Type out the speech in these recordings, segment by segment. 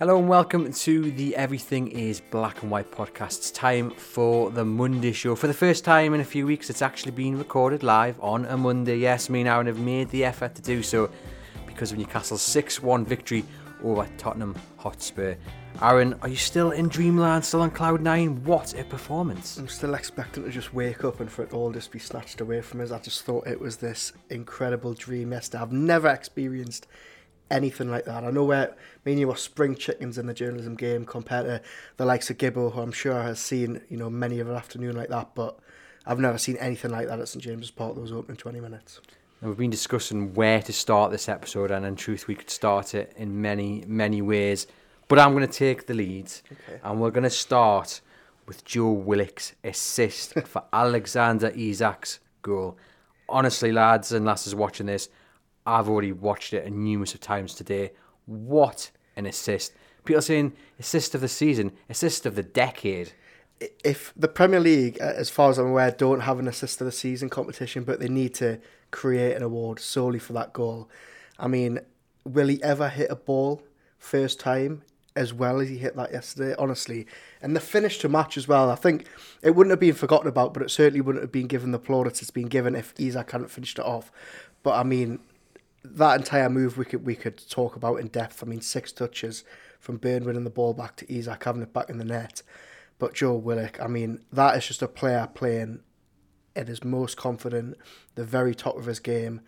Hello and welcome to the Everything is Black and White podcast. It's time for the Monday show. For the first time in a few weeks, it's actually been recorded live on a Monday. Yes, me and Aaron have made the effort to do so because of Newcastle's 6 1 victory over Tottenham Hotspur. Aaron, are you still in dreamland, still on cloud nine? What a performance! I'm still expecting to just wake up and for it all just be snatched away from us. I just thought it was this incredible dream yesterday. I've never experienced anything like that. I know where me and you were spring chickens in the journalism game compared to the likes of Gibbo, who I'm sure has seen you know many of an afternoon like that, but I've never seen anything like that at St James's Park. Those opening 20 minutes. And we've been discussing where to start this episode, and in truth, we could start it in many, many ways. But I'm going to take the lead, Okay. and we're going to start with Joe Willock's assist for Alexander Isak's goal. Honestly, lads and lasses watching this, I've already watched it numerous of times today. What an assist! People are saying assist of the season, assist of the decade. if the Premier League, uh, as far as I'm aware, don't have an assist of the season competition, but they need to create an award solely for that goal. I mean, will he ever hit a ball first time as well as he hit that yesterday? Honestly, and the finish to match as well. I think it wouldn't have been forgotten about, but it certainly wouldn't have been given the plaudits it's been given if Isak hadn't finished it off. But I mean, that entire move we could we could talk about in depth. I mean, six touches from Burn winning the ball back to Isak having it back in the net. But Joe Willock, I mean, that is just a player playing at his most confident, the very top of his game.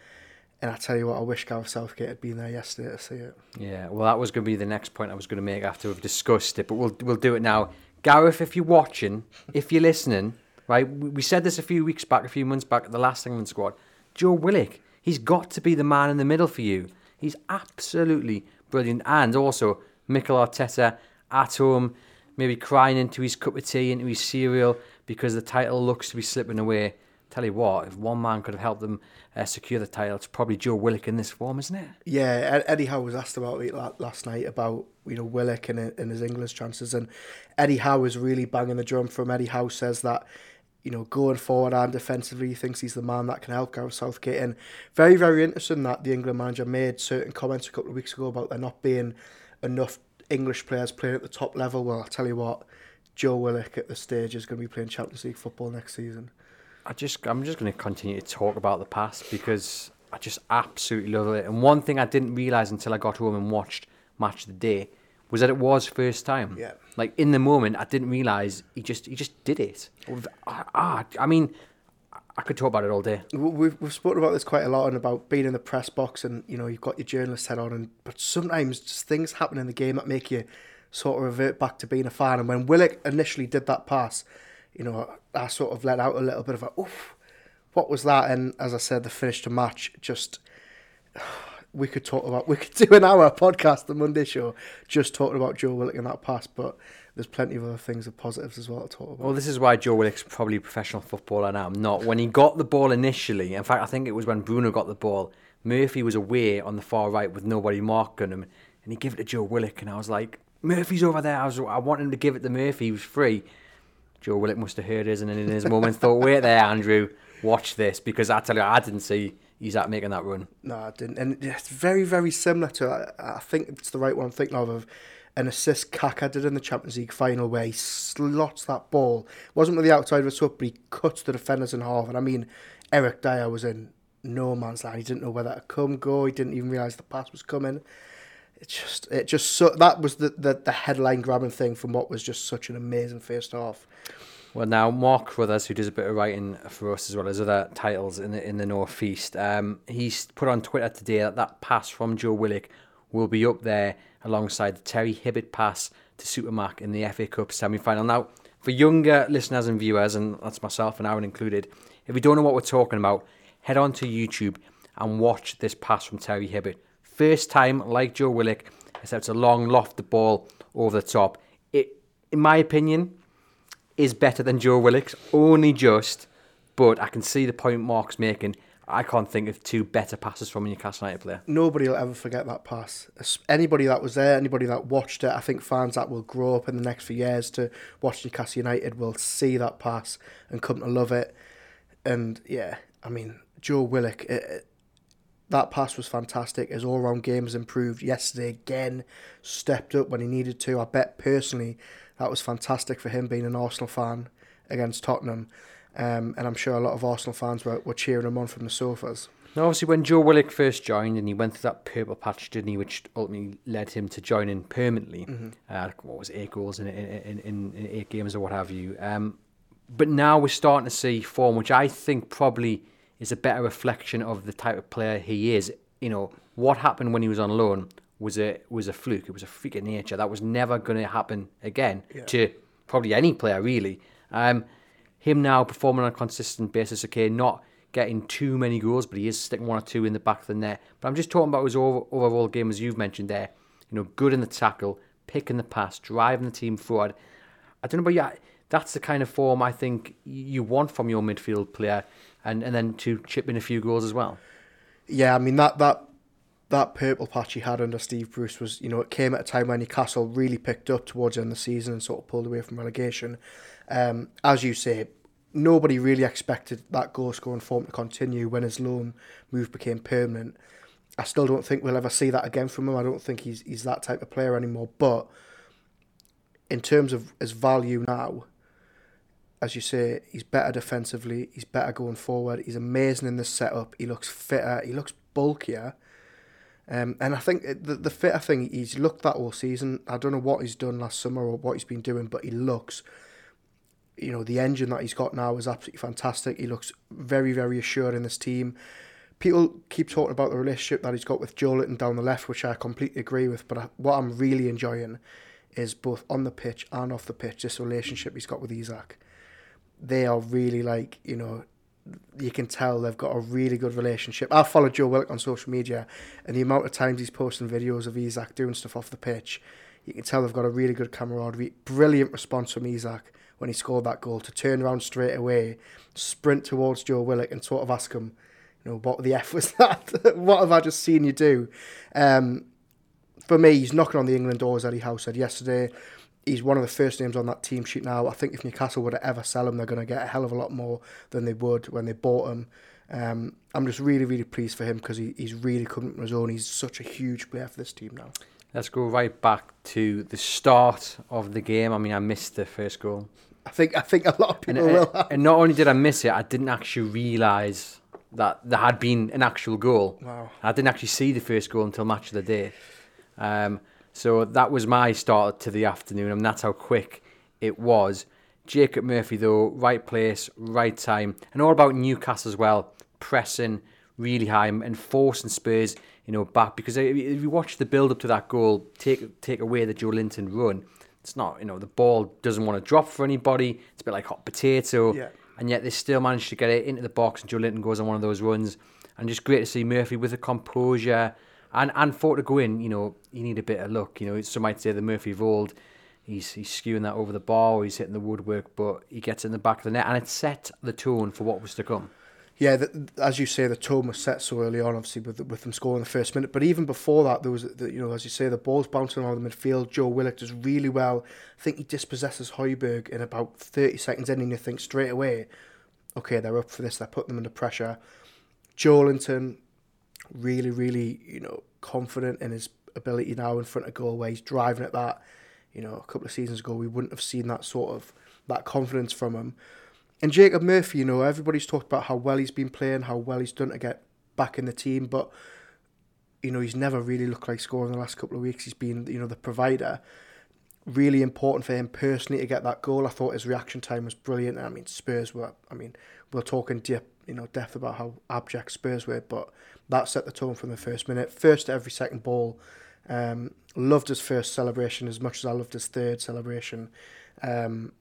And I tell you what, I wish Gareth Southgate had been there yesterday to see it. Yeah, well, that was going to be the next point I was going to make after we've discussed it, but we'll we'll do it now. Gareth, if you're watching, if you're listening, right, we we said this a few weeks back, a few months back at the last England squad. Joe Willock, he's got to be the man in the middle for you. He's absolutely brilliant, and also Mikel Arteta at home, maybe crying into his cup of tea, into his cereal because the title looks to be slipping away. Tell you what, if one man could have helped them uh, secure the title, it's probably Joe Willock in this form, isn't it? Yeah, Eddie Howe was asked about it last night about you know Willock and, and his English chances, and Eddie Howe is really banging the drum from. Eddie Howe says that you know going forward and defensively, he thinks he's the man that can help Gareth Southgate. And very very interesting that the England manager made certain comments a couple of weeks ago about there not being enough English players playing at the top level. Well, I'll tell you what, Joe Willock at the stage is going to be playing Champions League football next season. I just I'm just going to continue to talk about the past because I just absolutely love it. And one thing I didn't realize until I got home and watched Match of the Day was that it was first time. Yeah. Like in the moment, I didn't realize he just he just did it. Ah, I mean, I could talk about it all day. We- We've, we've spoken about this quite a lot and about being in the press box and you know you've got your journalist head on and but sometimes just things happen in the game that make you sort of revert back to being a fan and when Willock initially did that pass you know I sort of let out a little bit of a oof what was that and as I said the finish to match just we could talk about we could do an hour podcast the Monday show just talking about Joe Willock and that pass but there's plenty of other things of positives as well to talk about Well, this is why Joe Willock's probably a professional footballer now. I'm not. When he got the ball initially, in fact, I think it was when Bruno got the ball, Murphy was away on the far right with nobody marking him, and he gave it to Joe Willock, and I was like, Murphy's over there. I was, I want him to give it to Murphy. He was free. Joe Willock must have heard us, and in his moment thought, wait there, Andrew, watch this, because I tell you, I didn't see Isak making that run. No, I didn't. And it's very, very similar to, I, I think it's the right one I'm thinking of, of an assist Kaka did in the Champions League final where he slots that ball. It wasn't with the outside of his foot, but he cuts the defenders in half. And I mean, Eric Dier was in no man's land. He didn't know whether to come, go. He didn't even realise the pass was coming. It just, it just, so, that was the, the, the headline grabbing thing from what was just such an amazing first half. Well, now Mark Crothers, who does a bit of writing for us as well as other titles in the in the northeast, um, he's put on Twitter today that that pass from Joe Willock will be up there alongside the Terry Hibbitt pass to Supermac in the FA Cup semi-final. Now, for younger listeners and viewers, and that's myself and Aaron included, if you don't know what we're talking about, head on to YouTube and watch this pass from Terry Hibbitt. First time, like Joe Willock, except it's a long lofted ball over the top. It, in my opinion, is better than Joe Willock's, only just, but I can see the point Mark's making. I can't think of two better passes from a Newcastle United player. nobody will ever forget that pass. Anybody that was there, anybody that watched it, I think fans that will grow up in the next few years to watch Newcastle United will see that pass and come to love it. And yeah, I mean, Joe Willock, it, it- that pass was fantastic. His all round game has improved. Yesterday, again, stepped up when he needed to. I bet personally that was fantastic for him being an Arsenal fan against Tottenham. Um, and I'm sure a lot of Arsenal fans were, were cheering him on from the sofas. Now, obviously, when Joe Willock first joined and he went through that purple patch, didn't he, which ultimately led him to joining permanently. Mm-hmm. Uh, what was it, eight goals in, in, in, in, eight games or what have you. Um, but now we're starting to see form, which I think probably is a better reflection of the type of player he is. You know, what happened when he was on loan was a was a fluke. It was a freak of nature. That was never going to happen again yeah. to probably any player, really. Um, him now performing on a consistent basis, okay, not getting too many goals, but he is sticking one or two in the back of the net. But I'm just talking about his overall game, as you've mentioned there. You know, good in the tackle, picking the pass, driving the team forward. I don't know about yeah, that's the kind of form I think you want from your midfield player, and, and then to chip in a few goals as well. Yeah, I mean that that that purple patch he had under Steve Bruce was, you know, it came at a time when Newcastle really picked up towards the end of the season and sort of pulled away from relegation. Um, as you say, nobody really expected that goal scoring form to continue when his loan move became permanent. I still don't think we'll ever see that again from him. I don't think he's he's that type of player anymore. But in terms of his value now, as you say, he's better defensively. He's better going forward. He's amazing in the setup. He looks fitter. He looks bulkier. Um, and I think the the fitter thing he's looked that all season. I don't know what he's done last summer or what he's been doing, but he looks you know, the engine that he's got now is absolutely fantastic. He looks very, very assured in this team. People keep talking about the relationship that he's got with Joelinton down the left, which I completely agree with. But what I'm really enjoying is both on the pitch and off the pitch, this relationship he's got with Isak. They are really like, you know, you can tell they've got a really good relationship. I follow Joe Willock on social media, and the amount of times he's posting videos of Isak doing stuff off the pitch, you can tell they've got a really good camaraderie. Brilliant response from Isak when he scored that goal to turn around straight away, sprint towards Joe Willock and sort of ask him, you know, what the F was that? what have I just seen you do? Um, for me, he's knocking on the England door, as Eddie Howe said yesterday. He's one of the first names on that team sheet now. I think if Newcastle were to ever sell him, they're going to get a hell of a lot more than they would when they bought him. Um, I'm just really, really pleased for him because he, he's really come from his own. He's such a huge player for this team now. Let's go right back to the start of the game. I mean, I missed the first goal. I think I think a lot of people and, will. Have. And not only did I miss it, I didn't actually realise that there had been an actual goal. Wow. I didn't actually see the first goal until match of the day. Um, so that was my start to the afternoon, and that's how quick it was. Jacob Murphy, though, right place, right time, and all about Newcastle as well, pressing really high and forcing Spurs, you know, back. Because if you watch the build up to that goal, take take away the Joelinton run, it's not, you know, the ball doesn't want to drop for anybody. It's a bit like hot potato. Yeah. And yet they still managed to get it into the box and Joelinton goes on one of those runs. And just great to see Murphy with the composure and, and for to go in, you know, you need a bit of luck. You know, some might say the Murphy of old, he's, he's skewing that over the bar he's hitting the woodwork, but he gets in the back of the net and it set the tone for what was to come yeah, the, as you say, the tone was set so early on, obviously with with them scoring the first minute. But even before that, there was, the, you know, as you say, the ball's bouncing around the midfield. Joe Willock does really well. I think he dispossesses Højbjerg in about thirty seconds in, and you think straight away, okay, they're up for this. They're putting them under pressure. Joelinton, really, really, you know, confident in his ability now in front of goal, where he's driving at that. You know, a couple of seasons ago, we wouldn't have seen that sort of that confidence from him. And Jacob Murphy, you know, everybody's talked about how well he's been playing, how well he's done to get back in the team, but you know, he's never really looked like scoring the last couple of weeks. He's been, you know, the provider. Really important for him personally to get that goal. I thought his reaction time was brilliant. I mean, Spurs were. I mean, we'll talk in deep, you know, depth about how abject Spurs were, but that set the tone from the first minute. First to every second ball. Um, loved his first celebration as much as I loved his third celebration. Um,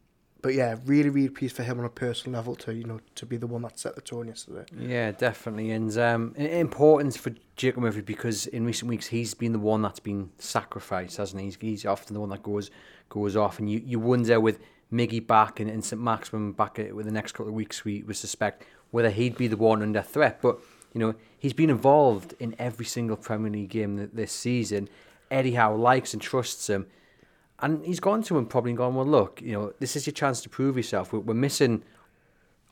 but yeah, really, really pleased for him on a personal level to you know to be the one that set the tone yesterday. Yeah, definitely, and um, importance for Jacob Murphy because in recent weeks he's been the one that's been sacrificed, hasn't he? He's, he's often the one that goes goes off, and you, you wonder with Miggy back and, and St Maximin back with the next couple of weeks, we, we suspect whether he'd be the one under threat. But you know he's been involved in every single Premier League game this season. Eddie Howe likes and trusts him and he's gone to him probably and gone, well, look, you know, this is your chance to prove yourself. We're, we're missing,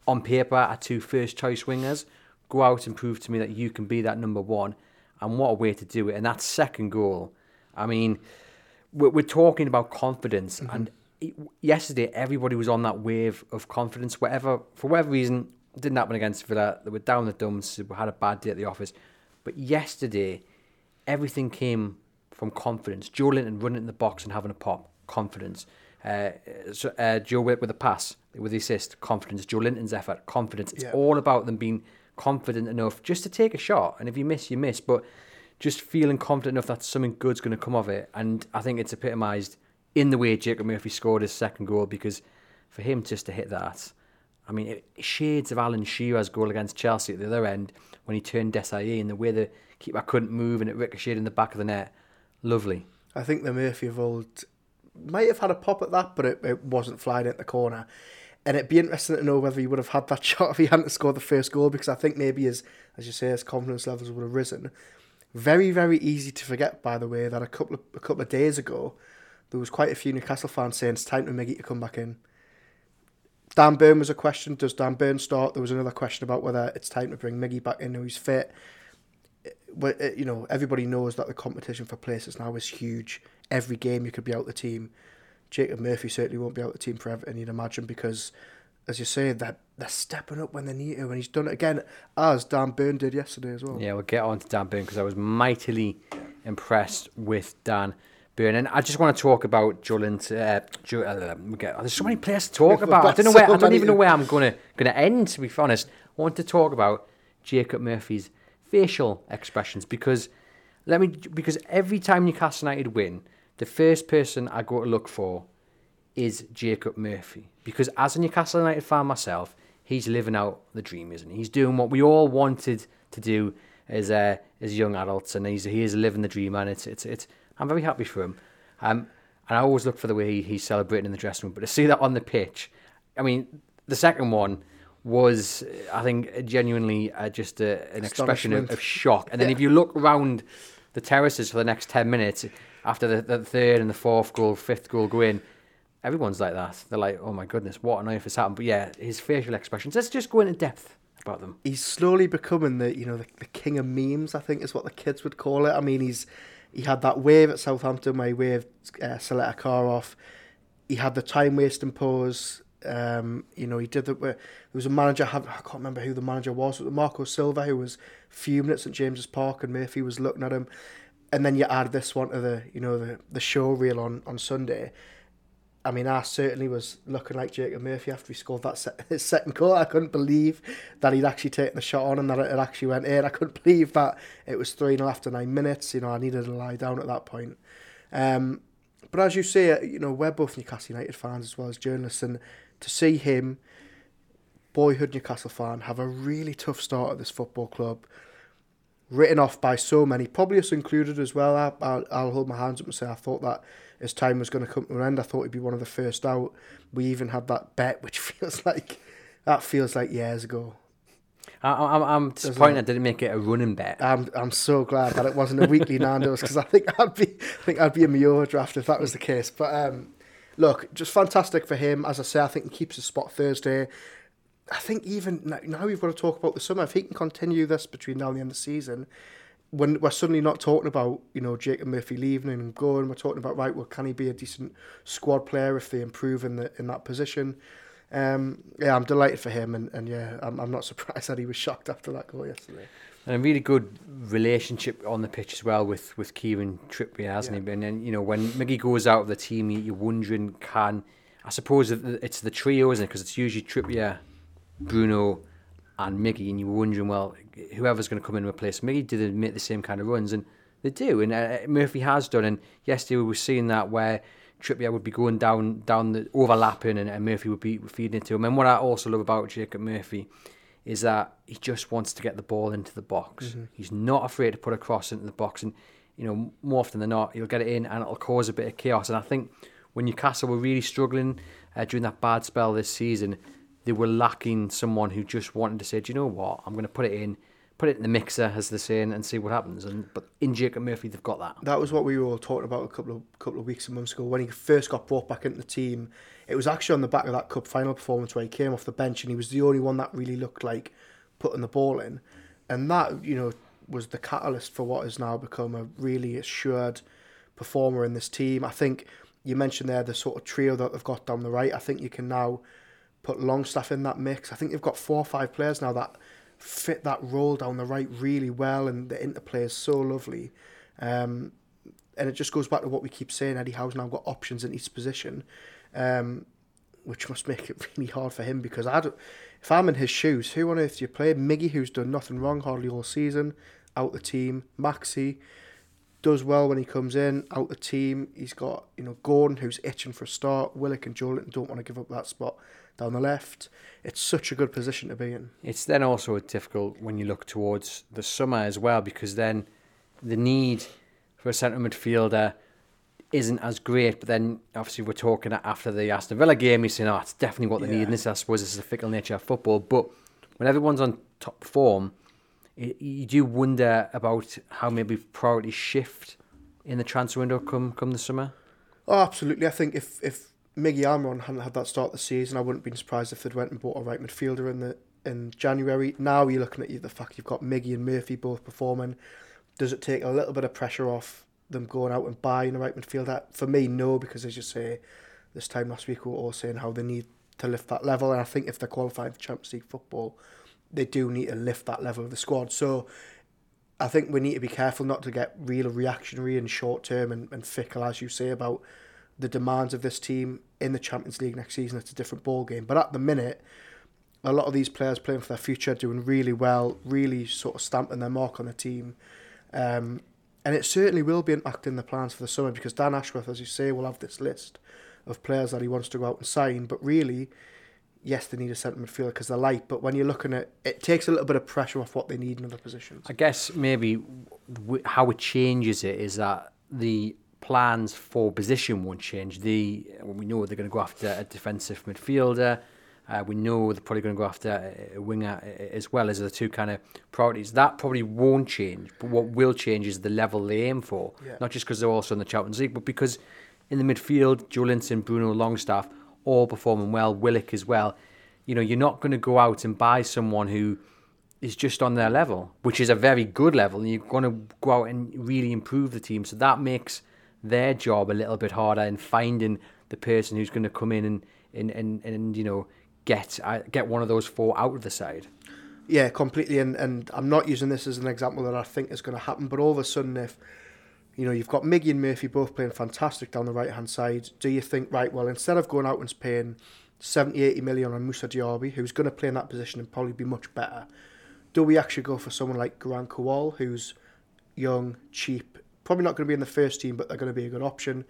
on paper, our two first choice wingers. Go out and prove to me that you can be that number one. And what a way to do it. And that second goal, I mean, we're, we're talking about confidence. Mm-hmm. And yesterday, everybody was on that wave of confidence. Whatever, for whatever reason, didn't happen against Villa. They were down the dumps. We had a bad day at the office. But yesterday, everything came from confidence. Joelinton running in the box and having a pop, confidence. Uh, so, uh, Joe Witt with a pass, with the assist, confidence. Joelinton's effort, confidence. It's Yeah. all about them being confident enough just to take a shot. And if you miss, you miss. But just feeling confident enough that something good's going to come of it. And I think it's epitomised in the way Jacob Murphy scored his second goal because for him just to hit that, I mean, it, shades of Alan Shearer's goal against Chelsea at the other end when he turned Desailly and the way the keeper couldn't move and it ricocheted in the back of the net. Lovely. I think the Murphy of old might have had a pop at that, but it, it wasn't flying at the corner. And it'd be interesting to know whether he would have had that shot if he hadn't scored the first goal, because I think maybe his, as you say, his confidence levels would have risen. Very, very easy to forget, by the way, that a couple of a couple of days ago, there was quite a few Newcastle fans saying it's time for Miggy to come back in. Dan Burn was a question. Does Dan Burn start? There was another question about whether it's time to bring Miggy back in, who's fit. But uh, you know, everybody knows that the competition for places now is huge. Every game you could be out the team. Jacob Murphy certainly won't be out the team for Everton, you'd imagine, because, as you say, that they're stepping up when they need to, and he's done it again, as Dan Burn did yesterday as well. Yeah, we'll get on to Dan Burn because I was mightily impressed with Dan Burn. And I just want to talk about Julent. Uh, Ju- uh, there's so many players to talk about. I don't know so where. I don't even know where I'm gonna gonna end. To be honest, I want to talk about Jacob Murphy's facial expressions because let me because every time Newcastle United win, the first person I go to look for is Jacob Murphy. Because as a Newcastle United fan myself, he's living out the dream, isn't he? He's doing what we all wanted to do as uh, as young adults, and he's he is living the dream, and it's it's it's. I'm very happy for him. Um, and I always look for the way he, he's celebrating in the dressing room. But to see that on the pitch, I mean, the second one was, I think, genuinely uh, just a, an expression of, of shock. And then Yeah. if you look around the terraces for the next 10 minutes, after the, the third and the fourth goal, fifth goal go in, everyone's like that. They're like, oh my goodness, what on earth has happened? But yeah, his facial expressions, let's just go into depth about them. he's slowly becoming the you know the, the king of memes. I think is what the kids would call it. I mean, he's he had that wave at Southampton where he waved uh, Caleta-Car off. He had the time wasting pose. Um, you know, he did the. There was a manager. I can't remember who the manager was. Was Marco Silva who was fuming at St James's Park, and Murphy was looking at him. And then you add this one to the you know the the show reel on on Sunday. I mean, I certainly was looking like Jacob Murphy after he scored that se- second goal. I couldn't believe that he'd actually taken the shot on and that it actually went in. I couldn't believe that it was 3 0 after nine minutes. You know, I needed to lie down at that point. Um, but as you say, you know, we're both Newcastle United fans as well as journalists, and to see him, boyhood Newcastle fan, have a really tough start at this football club, written off by so many, probably us included as well. I, I'll, I'll hold my hands up and say I thought that his time was going to come to an end. I thought he'd be one of the first out. We even had that bet, which feels like that feels like years ago. I, I, I'm- I'm disappointed I didn't make it a running bet. I'm I'm so glad that it wasn't a weekly Nando's because I think I'd be I think I'd be in my overdraft if that was the case. But um, look, just fantastic for him. As I say, I think he keeps his spot Thursday. I think even now, now we've got to talk about the summer. If he can continue this between now and the end of the season, when we're suddenly not talking about you know Jacob Murphy leaving and going, we're talking about right. Well, can he be a decent squad player if they improve in the in that position? Um, yeah, I'm delighted for him, and, and yeah, I'm, I'm not surprised that he was shocked after that goal yesterday. And a really good relationship on the pitch as well with, with Kieran Trippier, hasn't he? And then, you know, when Miggy goes out of the team, you- you're wondering, can, I suppose it's the trio, isn't it? Because it's usually Trippier, Bruno, and Miggy, and you're wondering, well, whoever's going to come in and replace Miggy, do they make the same kind of runs? And they do, and uh, Murphy has done. And yesterday we were seeing that where Trippier would be going down, down the overlapping, and, and Murphy would be feeding into him. And what I also love about Jacob Murphy is that he just wants to get the ball into the box. He's not afraid to put a cross into the box, and you know more often than not he'll get it in, and it'll cause a bit of chaos. And I think when Newcastle were really struggling uh, during that bad spell this season, they were lacking someone who just wanted to say, "Do you know what? I'm going to put it in, put it in the mixer, as they're saying, and see what happens." And but in Jacob Murphy, they've got that. that was what we were all talking about a couple of couple of weeks and months ago when he first got brought back into the team. It was actually on the back of that cup final performance where he came off the bench and he was the only one that really looked like putting the ball in, and that you know was the catalyst for what has now become a really assured performer in this team. I think you mentioned there the sort of trio that they've got down the right. I think you can now put Longstaff in that mix. I think they've got four or five players now that fit that role down the right really well, and the interplay is so lovely. Um, and it just goes back to what we keep saying. Eddie Howe's now got options in each position, um, which must make it really hard for him because I don't, if I'm in his shoes, who on earth do you play? Miggy, who's done nothing wrong hardly all season, out the team. Maxi does well when he comes in, out the team. He's got you know Gordon, who's itching for a start. Willock and Joelinton don't want to give up that spot down the left. It's such a good position to be in. It's then also difficult when you look towards the summer as well because then the need for a centre midfielder isn't as great. But then obviously we're talking after the Aston Villa game, you're saying, oh, it's definitely what they yeah. need. And this, I suppose, this is the fickle nature of football. But when everyone's on top form, it, you do wonder about how maybe priorities shift in the transfer window come come the summer. Oh, absolutely. I think if if Miggy Almiron hadn't had that start the season, I wouldn't been surprised if they'd went and bought a right midfielder in the in January. Now you're looking at the fact you've got Miggy and Murphy both performing does it take a little bit of pressure off them going out and buying a right midfielder? For me, no, because as you say, this time last week we were all saying how they need to lift that level, and I think if they're qualified for Champions League football, they do need to lift that level of the squad. So I think we need to be careful not to get real reactionary and short term and, and fickle, as you say, about the demands of this team in the Champions League next season. It's a different ball game, but at the minute a lot of these players playing for their future, doing really well, really sort of stamping their mark on the team. Um, and it certainly will be impacting the plans for the summer because Dan Ashworth, as you say, will have this list of players that he wants to go out and sign. But really, yes, they need a centre midfielder because they're light. But when you're looking at it, takes a little bit of pressure off what they need in other positions. I guess maybe how it changes it is that the plans for position won't change. The we know they're going to go after a defensive midfielder. Uh, we know they're probably going to go after a winger as well as the two kind of priorities. That probably won't change, but what will change is the level they aim for. Yeah. Not just because they're also in the Champions League, but because in the midfield, Joelinton, Bruno Longstaff, all performing well, Willock as well. You know, you're not going to go out and buy someone who is just on their level, which is a very good level, and you're going to go out and really improve the team. So that makes their job a little bit harder in finding the person who's going to come in and and, and, and you know get uh, get one of those four out of the side. Yeah, completely. And and I'm not using this as an example that I think is going to happen, but all of a sudden, if you know you've got Miggy and Murphy both playing fantastic down the right hand side, do you think right? Well, instead of going out and paying 70, 80 million on Moussa Diaby, who's going to play in that position and probably be much better, do we actually go for someone like Garang Kuol, who's young, cheap, probably not going to be in the first team, but they're going to be a good option.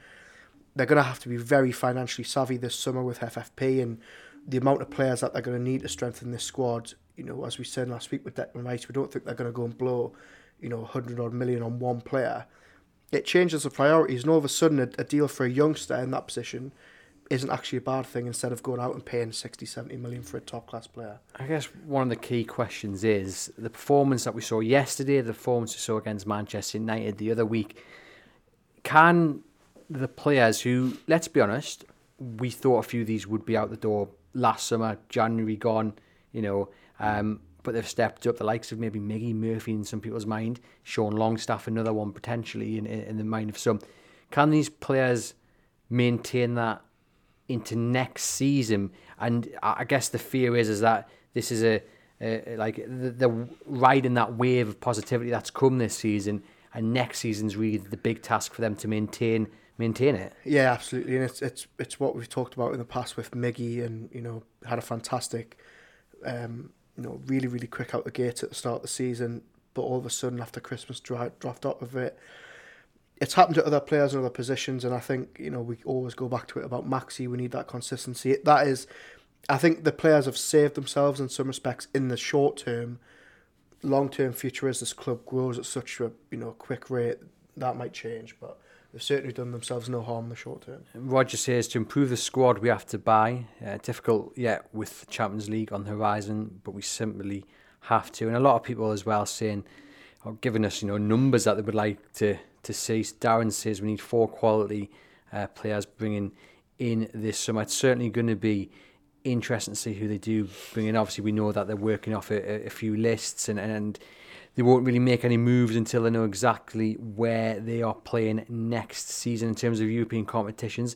They're going to have to be very financially savvy this summer with FFP and the amount of players that they're going to need to strengthen this squad, you know, as we said last week with Declan Rice, we don't think they're going to go and blow, you know, 100 odd million on one player. It changes the priorities, and all of a sudden, a, a deal for a youngster in that position isn't actually a bad thing instead of going out and paying 60, 70 million for a top class player. I guess one of the key questions is the performance that we saw yesterday, the performance we saw against Manchester United the other week. Can the players who, let's be honest, we thought a few of these would be out the door last summer, January gone, you know. Um, but they've stepped up the likes of maybe Miggy Murphy in some people's mind, Sean Longstaff, another one potentially in, in the mind of some. Can these players maintain that into next season? And I guess the fear is is that this is a, a like the, the riding that wave of positivity that's come this season, and next season's really the big task for them to maintain maintain it. Yeah, absolutely, and it's it's it's what we've talked about in the past with Miggy, and you know had a fantastic, um, you know, really really quick out the gate at the start of the season, but all of a sudden after Christmas dropped off of it. It's happened to other players in other positions, and I think you know we always go back to it about Maxi. We need that consistency. That is, I think the players have saved themselves in some respects in the short term. Long term future as this club grows at such a you know quick rate, that might change, but they've certainly done themselves no harm in the short term. Roger says to improve the squad, we have to buy. Uh, difficult yet with the Champions League on the horizon, but we simply have to. And a lot of people as well saying, or giving us you know numbers that they would like to to see. Darren says we need four quality uh, players bringing in this summer. It's certainly going to be interesting to see who they do bring in. Obviously, we know that they're working off a, a few lists and, and they won't really make any moves until they know exactly where they are playing next season in terms of European competitions.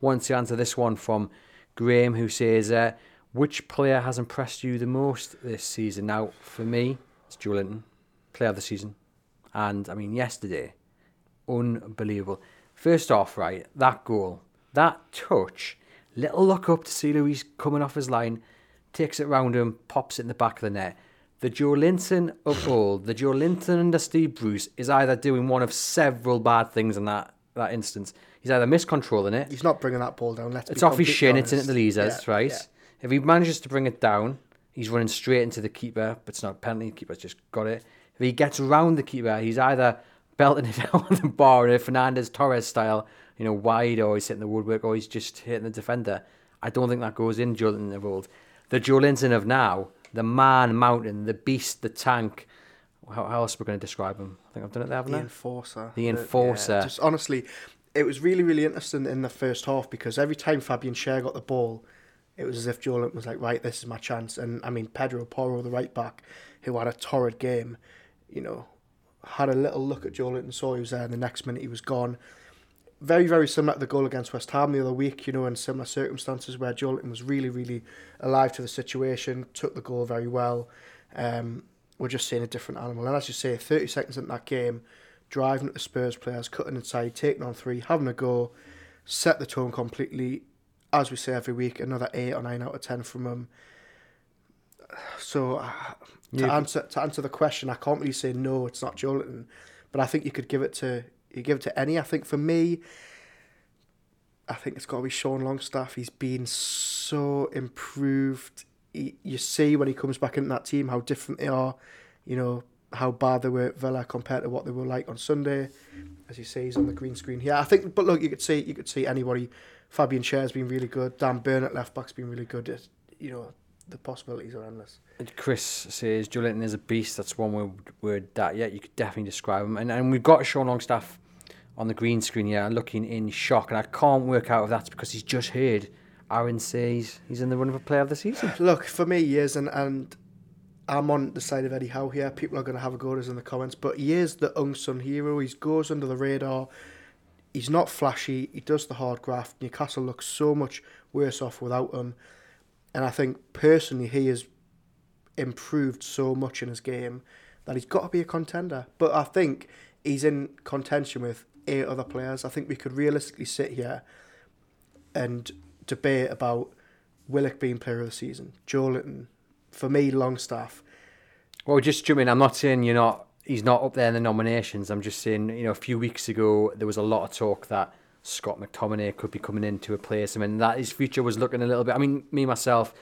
Want to answer this one from Graham, who says, uh, "Which player has impressed you the most this season?" Now, for me, it's Joelinton, player of the season, and I mean yesterday, unbelievable. First off, right, that goal, that touch, little look up to see Lloris coming off his line, takes it round him, pops it in the back of the net. The Joelinton of old, the Joelinton under Steve Bruce, is either doing one of several bad things in that that instance. He's either miscontrolling it. He's not bringing that ball down. Let's It's off his shin. It's in at the Leazes, Yeah, right? yeah. If he manages to bring it down, he's running straight into the keeper, but it's not a penalty. The keeper's just got it. If he gets around the keeper, he's either belting it down on the bar in a Fernando Torres style, you know, wide, or he's hitting the woodwork, or he's just hitting the defender. I don't think that goes in Joelinton of old. The Joelinton of now, the man mountain, the beast, the tank. How, how else are we going to describe him? I think I've done it there, haven't The I? enforcer. The yeah, enforcer. just honestly, it was really, really interesting in the first half because every time Fabian Schär got the ball, it was as if Joelinton was like, right, this is my chance. And I mean, Pedro Porro, the right back, who had a torrid game, you know, had a little look at Joelinton, saw he was there, and the next minute he was gone. Very, very similar to the goal against West Ham the other week, you know, in similar circumstances where Joelinton was really, really alive to the situation, took the goal very well. Um, we're just seeing a different animal. And as you say, 30 seconds into that game, driving at the Spurs players, cutting inside, taking on three, having a go, set the tone completely. As we say every week, another 8 or 9 out of 10 from them. So, uh, to, Yeah. answer, to answer the question, I can't really say no, it's not Joelinton. But I think you could give it to you give it to any. I think for me, I think it's got to be Sean Longstaff. He's been so improved. He, you see when he comes back into that team how different they are. You know how bad they were at Villa compared to what they were like on Sunday. As you say, he's on the green screen here. I think, but look, you could see you could see anybody. Fabian Schär's been really good. Dan Burnett left back's been really good. It, you know the possibilities are endless. Chris says Julian is a beast. That's one word, word that yeah you could definitely describe him. And and we've got Sean Longstaff on the green screen here, looking in shock, and I can't work out if that's because he's just heard Aaron says he's, he's in the run of a player of the season. Look, for me, he is, and, and I'm on the side of Eddie Howe here. People are going to have a go at us in the comments, but he is the unsung hero. He goes under the radar. He's not flashy. He does the hard graft. Newcastle looks so much worse off without him. And I think personally, he has improved so much in his game that he's got to be a contender. But I think he's in contention with eight other players. I think we could realistically sit here and debate about Willock being player of the season, Joelinton, for me, Longstaff. Well, just jump in. I'm not saying you're not. He's not up there in the nominations. I'm just saying, you know, a few weeks ago there was a lot of talk that Scott McTominay could be coming in to replace him, and that his future was looking a little bit. I mean, me myself,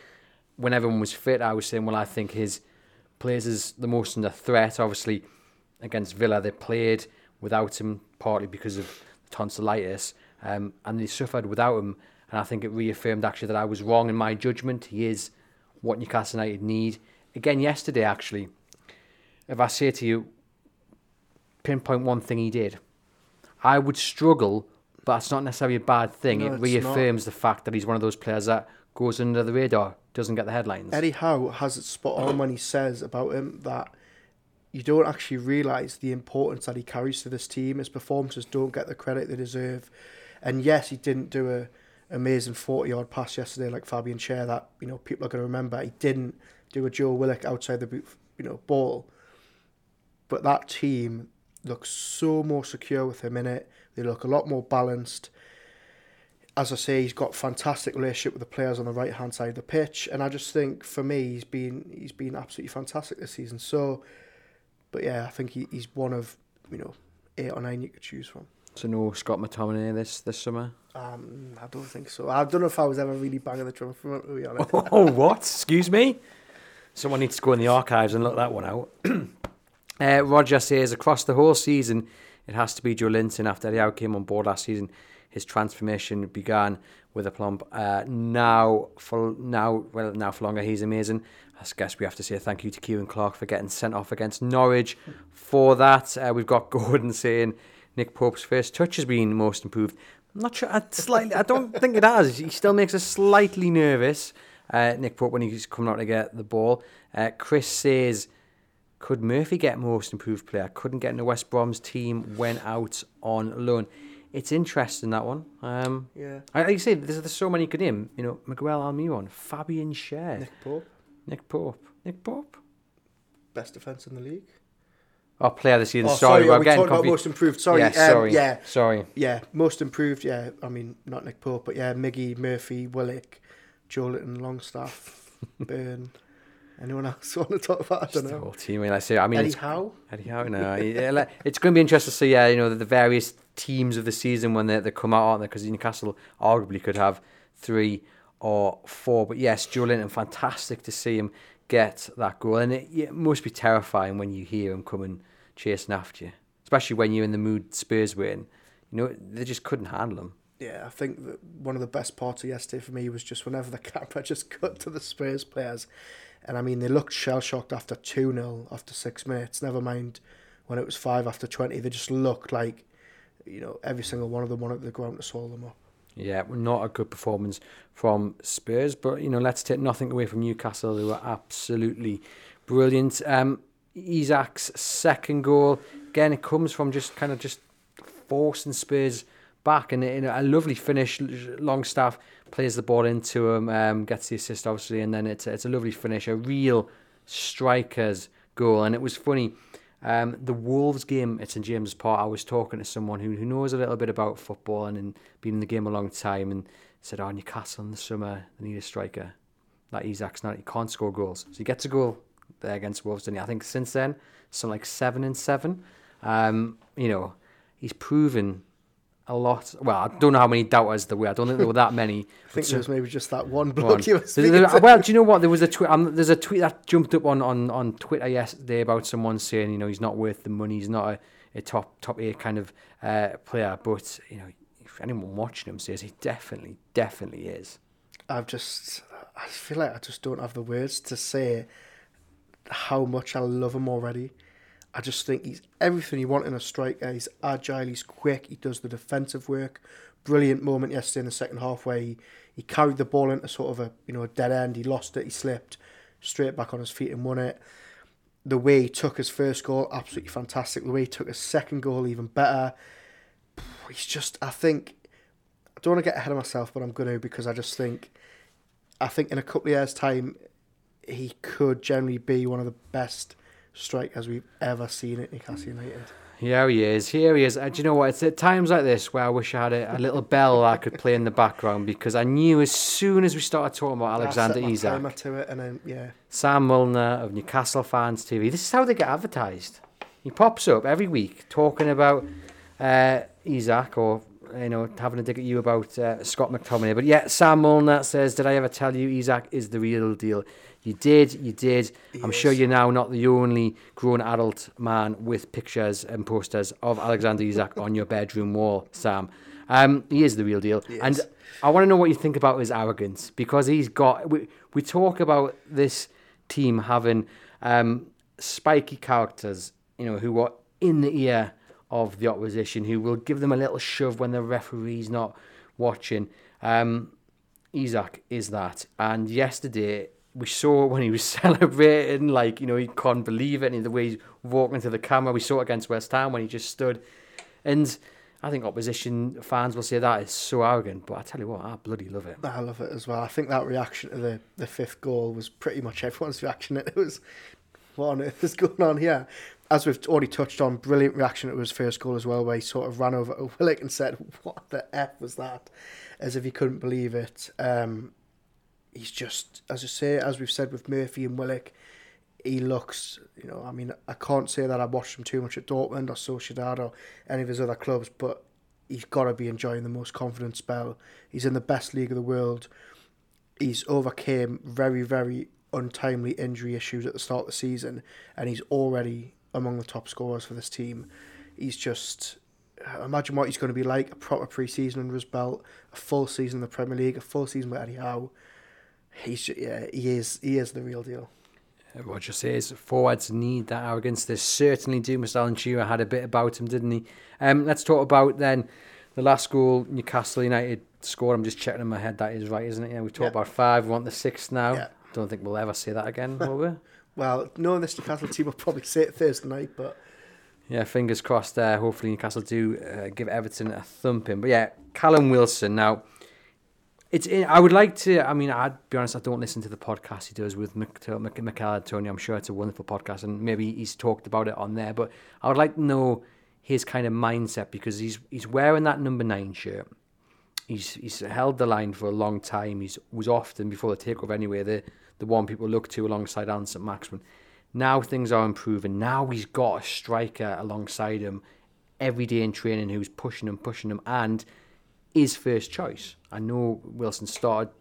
when everyone was fit, I was saying, well, I think his plays is the most under threat. Obviously, against Villa, they played without him partly because of tonsillitis, um, and they suffered without him. And I think it reaffirmed actually that I was wrong in my judgment. He is what Newcastle United need. Again, yesterday, actually, if I say to you, pinpoint one thing he did, I would struggle, but that's not necessarily a bad thing. No, it it's reaffirms the fact that he's one of those players that goes under the radar, doesn't get the headlines. Eddie Howe has it spot on when he says about him that you don't actually realise the importance that he carries to this team. His performances don't get the credit they deserve. And yes, he didn't do a amazing 40 yard pass yesterday like Fabian Schär that, you know, people are going to remember. He didn't do a Joe Willock outside the boot, you know, ball. But that team looks so more secure with him in it. They look a lot more balanced. As I say, he's got fantastic relationship with the players on the right hand side of the pitch, and I just think for me, he's been he's been absolutely fantastic this season. So, but yeah, I think he, he's one of you know eight or nine you could choose from. So no Scott McTominay this this summer. Um, I don't think so. I don't know if I was ever really banging the drum for him, to be honest. Oh, what? Excuse me? Someone needs to go in the archives and look that one out. uh, Roger says across the whole season, it has to be Joelinton. After he came on board last season, his transformation began with a plump. Uh, now, for now, well, now for longer, he's amazing. I guess we have to say thank you to Ciaran Clark for getting sent off against Norwich. For that, uh, we've got Gordon saying Nick Pope's first touch has been most improved. I'm not sure. I slightly. I don't think it has. He still makes us slightly nervous. Uh, Nick Pope when he's coming out to get the ball. Uh, Chris says, "Could Murphy get most improved player? Couldn't get in the West Brom's team. Went out on loan. It's interesting that one. Um, Yeah. Like you say, there's, there's so many good name. You know, Miguel Almiron, Fabian Schär, Nick, Pope, Nick Pope, Pope, Nick Pope. best defence in the league. Oh, player this season. Oh, sorry, sorry, we're we getting talking about confused. most improved? Sorry, yeah, um, sorry, yeah. sorry. Yeah, most improved. Yeah, I mean not Nick Pope, but yeah, Miggy, Murphy, Willock, Joelinton, Longstaff, Burn. Anyone else want to talk about? I don't the know. whole team. I mean, I say, I mean, Eddie it's- Howe. Eddie Howe, no. yeah, it's going to be interesting to see, yeah, you know, the, the various teams of the season when they, they come out, aren't they? Because Newcastle arguably could have three or four. But yes, Joelinton, fantastic to see him get that goal. And it, it must be terrifying when you hear him coming chasing after you, especially when you're in the mood Spurs were in. You know, they just couldn't handle him. Yeah, I think that one of the best parts of yesterday for me was just whenever the camera just cut to the Spurs players. And I mean, they looked shell shocked after 2 0 after six minutes. Never mind when it was five after 20. They just looked like, you know, every single one of them wanted the ground to swallow them up. Yeah, not a good performance from Spurs, but you know, let's take nothing away from Newcastle. They were absolutely brilliant. Um, Isak's second goal again, it comes from just kind of just forcing Spurs back, and in a lovely finish. Longstaff plays the ball into him, um, gets the assist obviously, and then it's it's a lovely finish, a real striker's goal. And it was funny. Um, the Wolves game at St James's Park, I was talking to someone who, who knows a little bit about football and, and been in the game a long time and said, Oh, Newcastle in the summer, they need a striker. Like Isak's not, he can't score goals. So he gets a goal there against Wolves, didn't he? I think since then, something like seven and seven. Um, you know, he's proven a lot. Well, I don't know how many doubters there were. I don't think there were that many. I think there was maybe just that one bloke you were There- there- well, do you know what? There was a tweet. Um, there's a tweet that jumped up on, on, on Twitter yesterday about someone saying, you know, he's not worth the money. He's not a, a top top eight kind of uh, player. But you know, if anyone watching him says he definitely, definitely is. I've just, I feel like I just don't have the words to say how much I love him already. I just think he's everything you want in a striker. He's agile, he's quick, he does the defensive work. Brilliant moment yesterday in the second half where he, he carried the ball into sort of a you know a dead end. He lost it, he slipped straight back on his feet and won it. The way he took his first goal, absolutely fantastic. The way he took his second goal, even better. He's just, I think, I don't want to get ahead of myself, but I'm going to because I just think, I think in a couple of years' time, he could generally be one of the best strikers we've ever seen at Newcastle United. Here he is. Here he is. Uh, do you know what? It's at times like this where I wish I had a, a little bell I could play in the background because I knew as soon as we started talking about Alexander I set my Isak, to it, and then yeah, Sam Milner of Newcastle Fans TV. This is how they get advertised. He pops up every week talking about uh, Isak or you know having a dig at you about uh, Scott McTominay. But yeah, Sam Milner says, "Did I ever tell you Isak is the real deal?" You did, you did. I'm sure you're now not the only grown adult man with pictures and posters of Alexander Isak on your bedroom wall, Sam. Um, he is the real deal. And. I want to know what you think about his arrogance because he's got. We, we talk about this team having um, spiky characters, you know, who are in the ear of the opposition, who will give them a little shove when the referee's not watching. Um, Isak is that. And yesterday, we saw when he was celebrating, like, you know, he can't believe it, and the way he's walking to the camera. We saw it against West Ham when he just stood. And I think opposition fans will say that is so arrogant, but I tell you what, I bloody love it. I love it as well. I think that reaction to the, the fifth goal was pretty much everyone's reaction. It was what on earth is going on here? As we've already touched on, brilliant reaction to his first goal as well, where he sort of ran over Willock and said, "What the f was that?" As if he couldn't believe it. Um, he's just, as I say, as we've said with Murphy and Willock, he looks, you know, I mean, I can't say that I watched him too much at Dortmund or Sociedad or any of his other clubs, but he's got to be enjoying the most confident spell. He's in the best league of the world. He's overcame very, very untimely injury issues at the start of the season, and he's already among the top scorers for this team. He's just imagine what he's going to be like a proper pre-season under his belt, a full season in the Premier League, a full season with Eddie Howe. He's yeah, he is he is the real deal. Roger says forwards need that arrogance. They certainly do. Mr. Alan Shearer had a bit about him, didn't he? Um, let's talk about then the last goal Newcastle United scored. I'm just checking in my head that is right, isn't it? Yeah, we've talked Yeah. about five. We want the sixth now. Yeah. Don't think we'll ever say that again, will we? Well, knowing this Newcastle team will probably say it Thursday night, but Yeah, fingers crossed there. Hopefully Newcastle do uh, give Everton a thumping. But yeah, Callum Wilson. Now, it's in, I would like to. I mean, I'd be honest. I don't listen to the podcast he does with Mc- Mc- Michael Tony. I'm sure it's a wonderful podcast, and maybe he's talked about it on there. But I would like to know his kind of mindset because he's he's wearing that number nine shirt. He's he's held the line for a long time. He's was often before the takeover anyway. The the one people look to alongside Allan St Maximin. Now things are improving. Now he's got a striker alongside him every day in training who's pushing him, pushing him, and is first choice. I know Wilson started,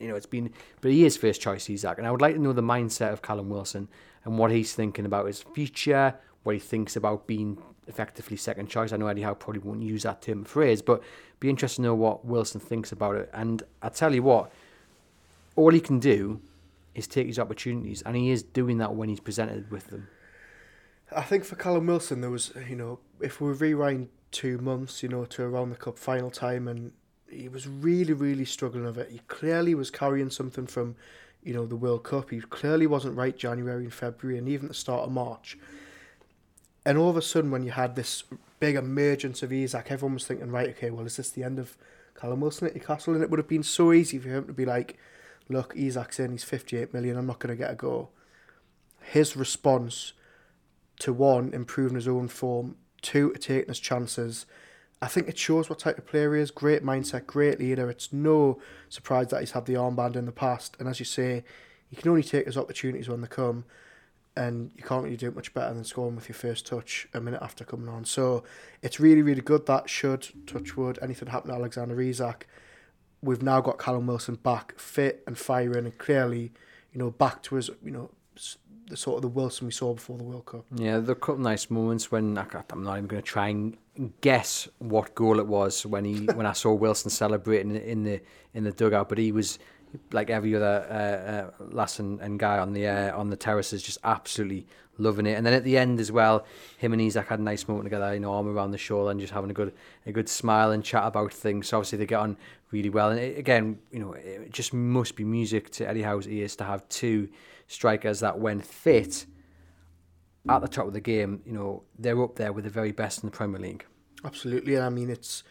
you know, it's been, but he is first choice, Isak. And I would like to know the mindset of Callum Wilson and what he's thinking about his future, what he thinks about being effectively second choice. I know Eddie Howe probably won't use that term phrase, but be interested to know what Wilson thinks about it. And I tell you what, all he can do is take his opportunities, and he is doing that when he's presented with them. I think for Callum Wilson, there was, you know, if we rewind two months, you know, to around the cup final time, and he was really, really struggling with it. He clearly was carrying something from, you know, the World Cup. He clearly wasn't right January and February, and even the start of March. And all of a sudden, when you had this big emergence of Isak, everyone was thinking, right, okay, well, is this the end of Callum Wilson at Newcastle? And it would have been so easy for him to be like, look, Isak's in, he's 58 million, I'm not going to get a go. His response to one, improving his own form, two, taking his chances. I think it shows what type of player he is. Great mindset, great leader. It's no surprise that he's had the armband in the past. And as you say, he can only take his opportunities when they come. And you can't really do much better than scoring with your first touch a minute after coming on. So it's really, really good. That should, touch wood, anything happen to Alexander Isak. We've now got Callum Wilson back, fit and firing, and clearly, you know, back to his, you know, the sort of the Wilson we saw before the World Cup. Yeah, there were a couple of nice moments when I, I'm not even going to try and guess what goal it was when he when I saw Wilson celebrating in the in the dugout, but he was like every other uh, uh, lass and, and guy on the uh, on the terraces, just absolutely loving it. And then at the end as well, him and Isak had a nice moment together, you know, arm around the shoulder and just having a good a good smile and chat about things. So obviously they get on really well. And it, again, you know, it just must be music to Eddie Howe's ears to have two strikers that, when fit, at the top of the game, you know, they're up there with the very best in the Premier League. Absolutely, and I mean it's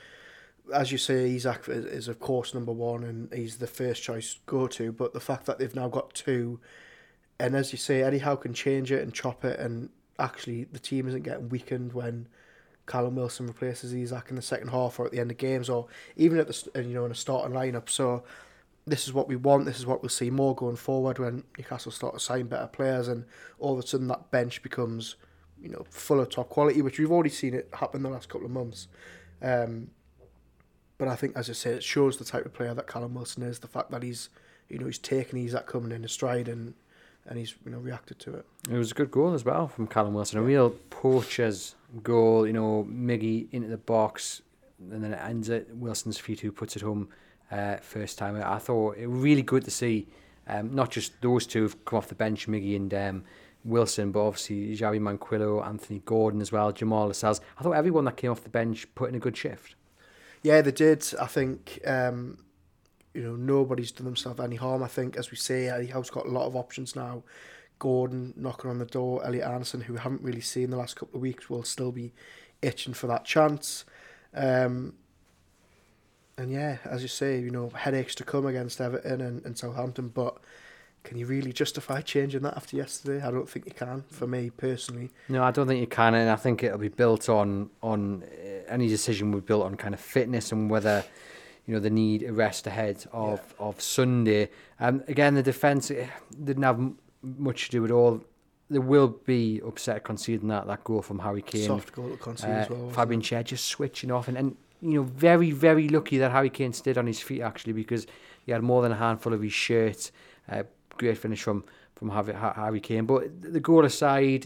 as you say, Isak is, of course number one, and he's the first choice go to. But the fact that they've now got two, and as you say, Eddie Howe can change it and chop it, and actually the team isn't getting weakened when Callum Wilson replaces Isak in the second half or at the end of games, or even at the you know in a starting lineup. So this is what we want. This is what we'll see more going forward when Newcastle start to sign better players, and all of a sudden that bench becomes you know full of top quality, which we've already seen it happen the last couple of months. Um, but I think, as I said, it shows the type of player that Callum Wilson is. The fact that he's, you know, he's taken he's that coming in his stride and and he's you know reacted to it. It was a good goal as well from Callum Wilson. A real poacher's goal, you know, Miggy into the box, and then it ends at Wilson's feet who puts it home uh, first time. I thought it was really good to see um, not just those two have come off the bench, Miggy and um, Wilson, but obviously Javi Manquillo, Anthony Gordon as well, Jamal Lascelles. I thought everyone that came off the bench put in a good shift. Yeah, they did. I think um, you know nobody's done themselves any harm. I think, as we say, Eddie Howe's got a lot of options now. Gordon knocking on the door, Elliot Anderson, who we haven't really seen the last couple of weeks, will still be itching for that chance. Um, and yeah, as you say, you know, headaches to come against Everton and, and Southampton, but can you really justify changing that after yesterday? I don't think you can, for me personally. No, I don't think you can, and I think it'll be built on on uh, any decision will be built on kind of fitness and whether you know they need a rest ahead of of Sunday. Um, again, the defence eh, didn't have much to do at all. There will be upset conceding that that goal from Harry Kane. Soft goal to concede Uh, as well. Fabian? Schär just switching off, and, and you know, very, very lucky that Harry Kane stayed on his feet actually because he had more than a handful of his shirt. Uh, great finish from from Harry, Harry Kane. But the goal aside,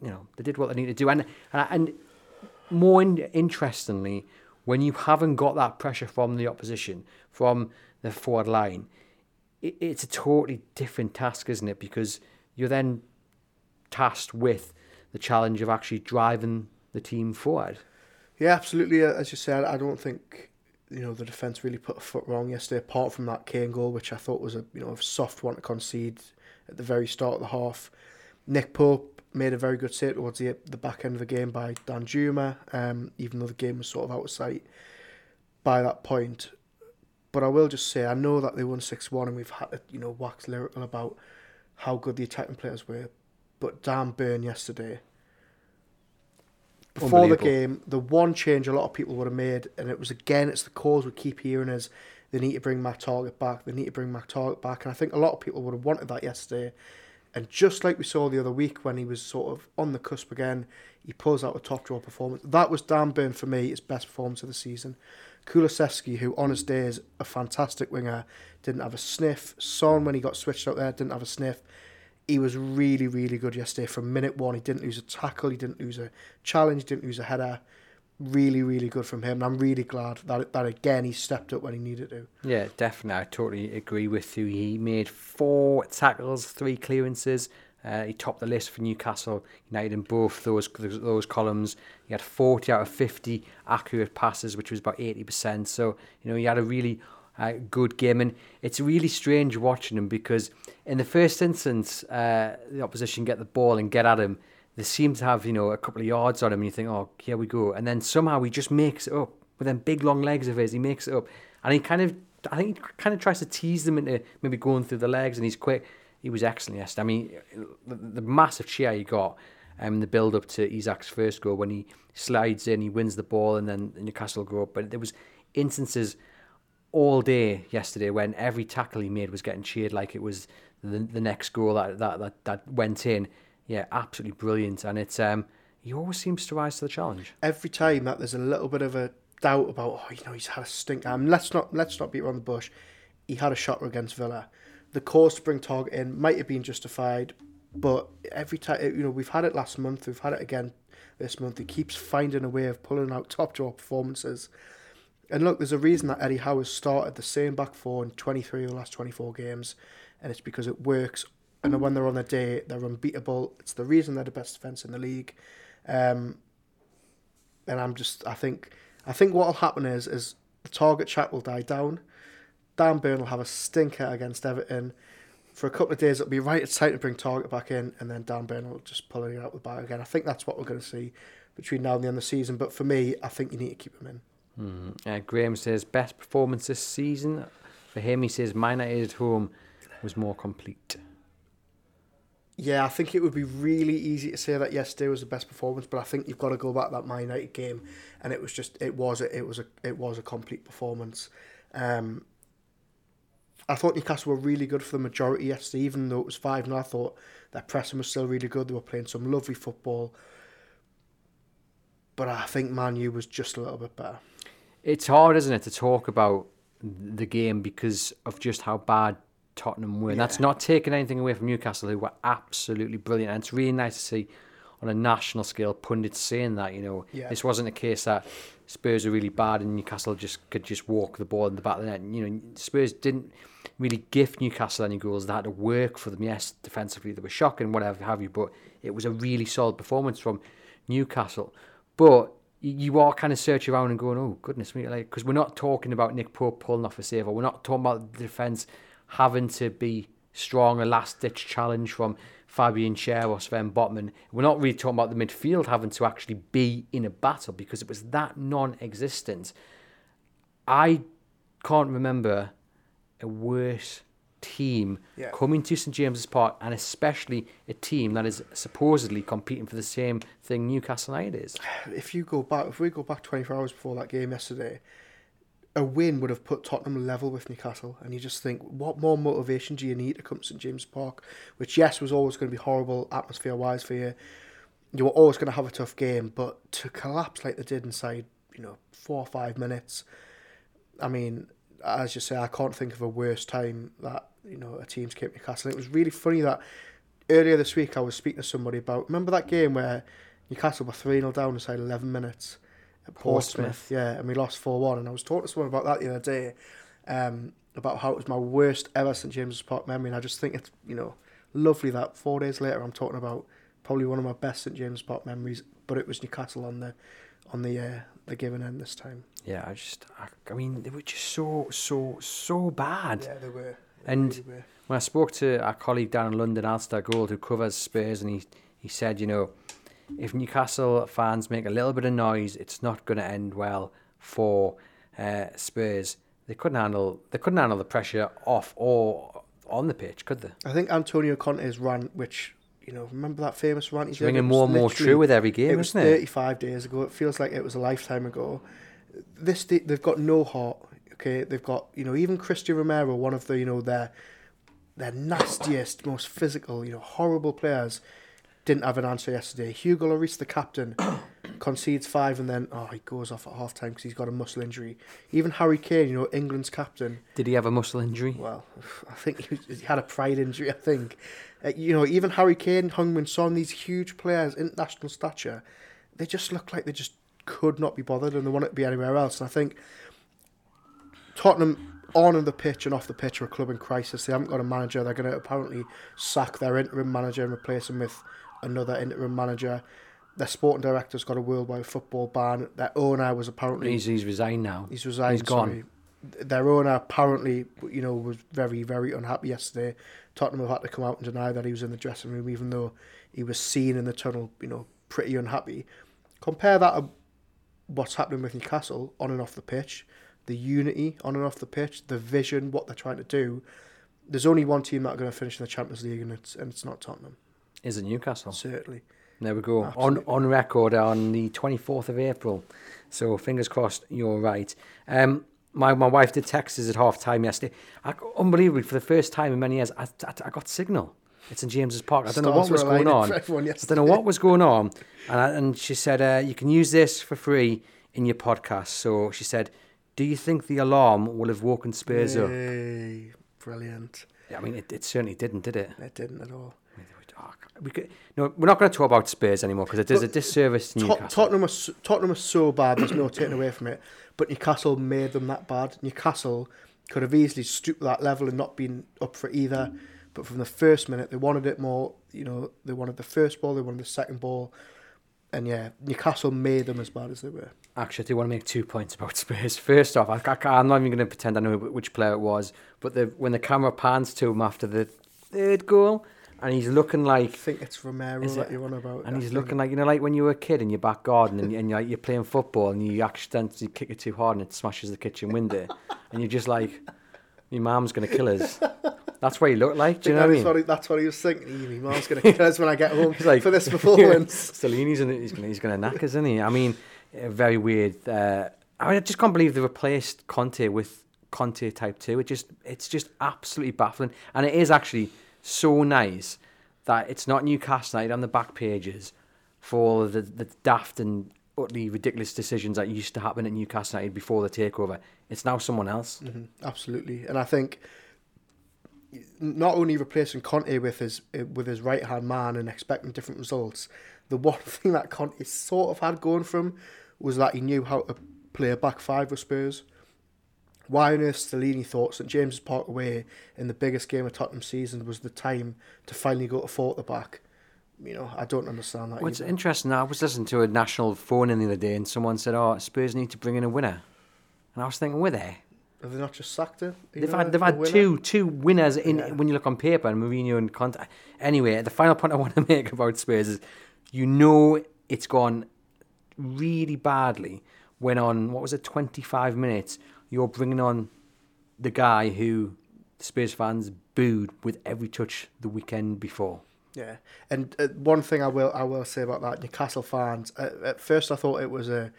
you know, they did what they needed to do. And and, and more in, interestingly, when you haven't got that pressure from the opposition, from the forward line, it, it's a totally different task, isn't it? Because you're then tasked with the challenge of actually driving the team forward. Yeah, absolutely. Uh, As you said, I don't think you know the defence really put a foot wrong yesterday. Apart from that Kane goal, which I thought was a you know a soft one to concede at the very start of the half. Nick Pope made a very good save towards the the back end of the game by Danjuma, um, even though the game was sort of out of sight by that point. But I will just say I know that they won six one, and we've had to you know wax lyrical about how good the attacking players were. But Dan Burn yesterday before the game, the one change a lot of people would have made, and it was again, it's the cause we keep hearing is they need to bring Matt Targett back, they need to bring Matt Targett back, and I think a lot of people would have wanted that yesterday. And just like we saw the other week when he was sort of on the cusp again, he pulls out a top draw performance. That was Dan Burn for me, his best performance of the season. Kulusevski, who on his day is a fantastic winger, didn't have a sniff. Son, when he got switched out there, didn't have a sniff he was really, really good yesterday from minute one. He didn't lose a tackle, he didn't lose a challenge, didn't lose a header. Really, really good from him. And I'm really glad that that again he stepped up when he needed to. Yeah, definitely. I totally agree with you. He made four tackles, three clearances. Uh, he topped the list for Newcastle United in both those those columns. He had 40 out of 50 accurate passes, which was about 80%. So, you know, he had a really good game. And it's really strange watching him because in the first instance, uh, the opposition get the ball and get at him. They seem to have, you know, a couple of yards on him, and you think, oh, here we go. And then somehow he just makes it up with them big long legs of his. He makes it up, and he kind of, I think, he kind of tries to tease them into maybe going through the legs, and he's quick. He was excellent yesterday. I mean, the, the massive cheer he got, um, the build up to Isak's first goal when he slides in, he wins the ball, and then Newcastle go up. But there was instances all day yesterday when every tackle he made was getting cheered like it was the, the next goal that, that that that went in. Yeah, absolutely brilliant, and it's um he always seems to rise to the challenge. Every time that there's a little bit of a doubt about, oh, you know, he's had a stink. Um, let's not let's not beat around the bush. He had a shot against Villa. The cause to bring Targett in might have been justified, but every time you know we've had it last month, we've had it again this month. He keeps finding a way of pulling out top draw performances. And look, there's a reason that Eddie Howe has started the same back four in 23 of the last 24 games, and it's because it works. And when they're on their day, they're unbeatable. It's the reason they're the best defense in the league. Um, and I'm just, I think, I think what'll happen is, is the Targett chat will die down. Dan Burn will have a stinker against Everton. For a couple of days, it'll be right. It's time to bring Targett back in, and then Dan Burn will just pull it out the bag again. I think that's what we're going to see between now and the end of the season. But for me, I think you need to keep him in. Uh, Graham says best performance this season for him. He says United at home was more complete. Yeah, I think it would be really easy to say that yesterday was the best performance, but I think you've got to go back to that Man United game, and it was just it was a, it was a it was a complete performance. Um, I thought Newcastle were really good for the majority yesterday, even though it was five. And I thought their pressing was still really good. They were playing some lovely football, but I think Man U was just a little bit better. It's hard, isn't it, to talk about the game because of just how bad Tottenham were. And that's not taking anything away from Newcastle, who were absolutely brilliant. And it's really nice to see on a national scale pundits saying that. You know, Yeah. this wasn't a case that Spurs are really bad and Newcastle just could just walk the ball in the back of the net. And, You know, Spurs didn't really gift Newcastle any goals. They had to work for them. Yes, defensively they were shocking, whatever have you, but it was a really solid performance from Newcastle. But you are kind of searching around and going, oh goodness me, like because we're not talking about Nick Pope pulling off a save, or we're not talking about the defence having to be strong, a last ditch challenge from Fabian Schär or Sven Botman. We're not really talking about the midfield having to actually be in a battle because it was that non-existent. I can't remember a worse team Yeah. coming to St James's Park, and especially a team that is supposedly competing for the same thing Newcastle United is. if you go back, if we go back 24 hours before that game yesterday, a win would have put Tottenham level with Newcastle. And you just think, what more motivation do you need to come to St James Park? Which, yes, was always going to be horrible atmosphere wise for you. You were always going to have a tough game, but to collapse like they did inside you know, four or five minutes. I mean, as you say, I can't think of a worse time that you know a team's came to Newcastle. It was really funny that earlier this week I was speaking to somebody about remember that game where Newcastle were three 0 down inside eleven minutes at Portsmouth, Portsmouth. yeah, and we lost four one. And I was talking to someone about that the other day, um, about how it was my worst ever St James's Park memory, and I just think it's you know lovely that four days later I'm talking about probably one of my best St James's Park memories, but it was Newcastle on the on the uh, the given end this time. Yeah, I just, I, I mean, they were just so, so, so bad. Yeah, they were. And when I spoke to our colleague down in London, Alasdair Gold, who covers Spurs, and he, he said, you know, if Newcastle fans make a little bit of noise, it's not going to end well for uh, Spurs. They couldn't handle they couldn't handle the pressure off or on the pitch, could they? I think Antonio Conte's rant, which you know, remember that famous rant he It's did? ringing more and more true with every game, it was isn't it? 35 days ago. It feels like it was a lifetime ago. This they- they've got no heart. Okay, they've got you know even Cristian Romero, one of the you know their their nastiest, most physical, you know horrible players, didn't have an answer yesterday. Hugo Lloris, the captain, concedes five and then oh he goes off at half time because he's got a muscle injury. Even Harry Kane, you know England's captain, Did he have a muscle injury? well, I think he, was, he had a pride injury. I think, uh, you know, even Harry Kane, Heung-Min Son, these huge players, international stature, they just look like they just could not be bothered and they want it to be anywhere else. And I think Tottenham on and the pitch and off the pitch are a club in crisis. They haven't got a manager. They're going to apparently sack their interim manager and replace him with another interim manager. Their sporting director's got a worldwide football ban. Their owner was apparently He's, he's resigned now. He's resigned. He's gone. sorry. Their owner apparently, you know, was very, very unhappy yesterday. Tottenham have had to come out and deny that he was in the dressing room, even though he was seen in the tunnel, you know, pretty unhappy. Compare that to what's happening with Newcastle on and off the pitch, the unity on and off the pitch, the vision, what they're trying to do. There's only one team that are going to finish in the Champions League, and it's and it's not Tottenham, Is it Newcastle? certainly. There we go. On Absolutely. on record on the 24th of April. So fingers crossed you're right. Um, my, my wife did text us at half time yesterday. I, unbelievably, for the first time in many years, I, I, I got signal. It's in James's Park. I don't know what was going on. I don't know what was going on. And, I, and she said, uh, you can use this for free in your podcast. So she said, do you think the alarm will have woken Spurs up? Yay, brilliant. I mean, it, it certainly didn't, did it? It didn't at all. Ah, we could, no, we're not going to talk about Spurs anymore because it does a disservice to Newcastle. Tottenham are Tottenham are so bad. There's no taking away from it. But Newcastle made them that bad. Newcastle could have easily stooped that level and not been up for either. But from the first minute, they wanted it more. You know, they wanted the first ball, they wanted the second ball, and yeah, Newcastle made them as bad as they were. Actually, I do want to make two points about Spurs. First off, I, am not even going to pretend I know which player it was, but the, when the camera pans to him after the third goal, and he's looking like I think it's Romero Is that you're on about. and he's looking like you know, like when you were a kid in your back garden and, and you're, you're playing football and you accidentally kick it too hard and it smashes the kitchen window, and you're just like, your mum's going to kill us. That's what he looked like. Do you know what I mean? he- that's what he was thinking. My mom's going to kill us when I get home like for this performance. Stellini's in it. He's gonna he's gonna knack us, isn't he? I mean, very weird. Uh, I mean, I just can't believe they replaced Conte with Conte Type Two. It just it's just absolutely baffling, and it is actually so nice that it's not Newcastle United on the back pages for the the daft and utterly ridiculous decisions that used to happen at Newcastle United before the takeover. It's now someone else. Mhm, absolutely, and I think not only replacing Conte with his eh, with his right hand man and expecting different results, the one thing that Conte sort of had going for him was that he knew how to play a back five with Spurs. Why on earth Stellini thought St James's Park away in the biggest game of Tottenham season was the time to finally go to four at the back? You know, I don't understand that. What's either. interesting, I was listening to a national phone in the other day, and someone said, "Oh, Spurs need to bring in a winner," and I was thinking, "Were they?" Have they not just sacked him? They've had they've had two two winners in Yeah. when you look on paper and Mourinho and Conte. Anyway, the final point I want to make about Spurs is, you know, it's gone really badly when on what was it twenty five minutes you're bringing on the guy who Spurs fans booed with every touch the weekend before. Yeah, and uh, one thing I will I will say about that Newcastle fans. Uh, at first, I thought it was a,